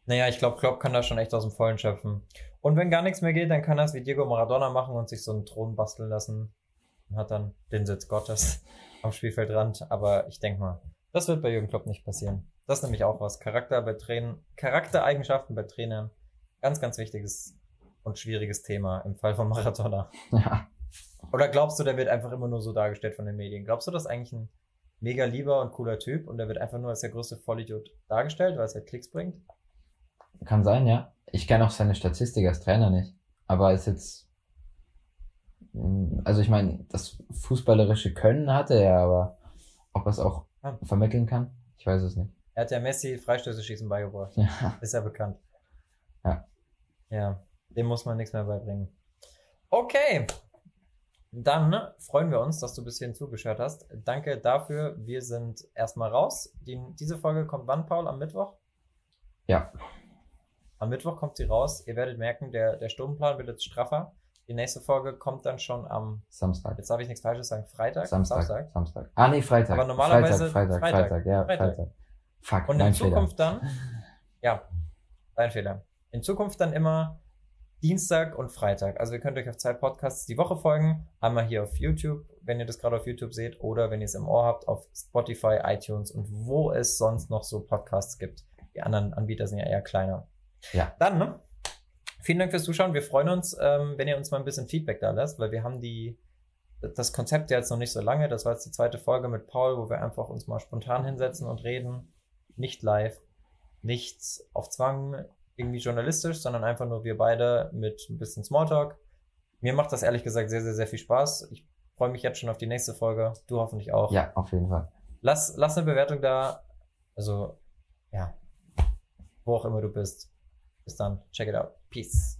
Naja, ich glaube, Klopp kann da schon echt aus dem Vollen schöpfen. Und wenn gar nichts mehr geht, dann kann er es wie Diego Maradona machen und sich so einen Thron basteln lassen. Und hat dann den Sitz Gottes am Spielfeldrand. Aber ich denke mal, das wird bei Jürgen Klopp nicht passieren. Das ist nämlich auch was. Charakter bei Trainern, Charaktereigenschaften bei Trainern Ganz, ganz wichtiges und schwieriges Thema im Fall von Maradona. Ja. Oder glaubst du, der wird einfach immer nur so dargestellt von den Medien? Glaubst du, das ist eigentlich ein mega lieber und cooler Typ und der wird einfach nur als der größte Vollidiot dargestellt, weil es halt Klicks bringt? Kann sein, ja. Ich kenne auch seine Statistik als Trainer nicht. Aber ist jetzt. Also ich meine, das fußballerische Können hatte er, aber ob er es auch ja. vermitteln kann, ich weiß es nicht. Er hat ja Messi Freistöße schießen beigebracht. Ja. Ist ja bekannt. Ja. Ja, dem muss man nichts mehr beibringen. Okay. Dann ne, freuen wir uns, dass du bis hierhin zugeschaut hast. Danke dafür. Wir sind erstmal raus. Die, diese Folge kommt wann, Paul? Am Mittwoch? Ja. Am Mittwoch kommt sie raus. Ihr werdet merken, der, der Stundenplan wird jetzt straffer. Die nächste Folge kommt dann schon am Samstag. Jetzt darf ich nichts Falsches sagen. Freitag? Samstag. Samstag. Samstag. Ah, nee, Freitag. Aber normalerweise. Freitag, Freitag, Freitag, Freitag ja, Freitag. Freitag. Fuck, Und in Zukunft Fehler. dann, ja, dein Fehler in Zukunft dann immer Dienstag und Freitag. Also ihr könnt euch auf zwei Podcasts die Woche folgen. Einmal hier auf YouTube, wenn ihr das gerade auf YouTube seht, oder wenn ihr es im Ohr habt, auf Spotify, iTunes und wo es sonst noch so Podcasts gibt. Die anderen Anbieter sind ja eher kleiner. Ja. Dann, ne? Vielen Dank fürs Zuschauen. Wir freuen uns, ähm, wenn ihr uns mal ein bisschen Feedback da lasst, weil wir haben die, das Konzept ja jetzt noch nicht so lange. Das war jetzt die zweite Folge mit Paul, wo wir einfach uns mal spontan hinsetzen und reden. Nicht live, nichts auf Zwang, irgendwie journalistisch, sondern einfach nur wir beide mit ein bisschen Smalltalk. Mir macht das ehrlich gesagt sehr, sehr, sehr viel Spaß. Ich freue mich jetzt schon auf die nächste Folge. Du hoffentlich auch. Ja, auf jeden Fall. lass, lass eine Bewertung da. Also, ja, wo auch immer du bist. Bis dann. Um, check it out. Peace.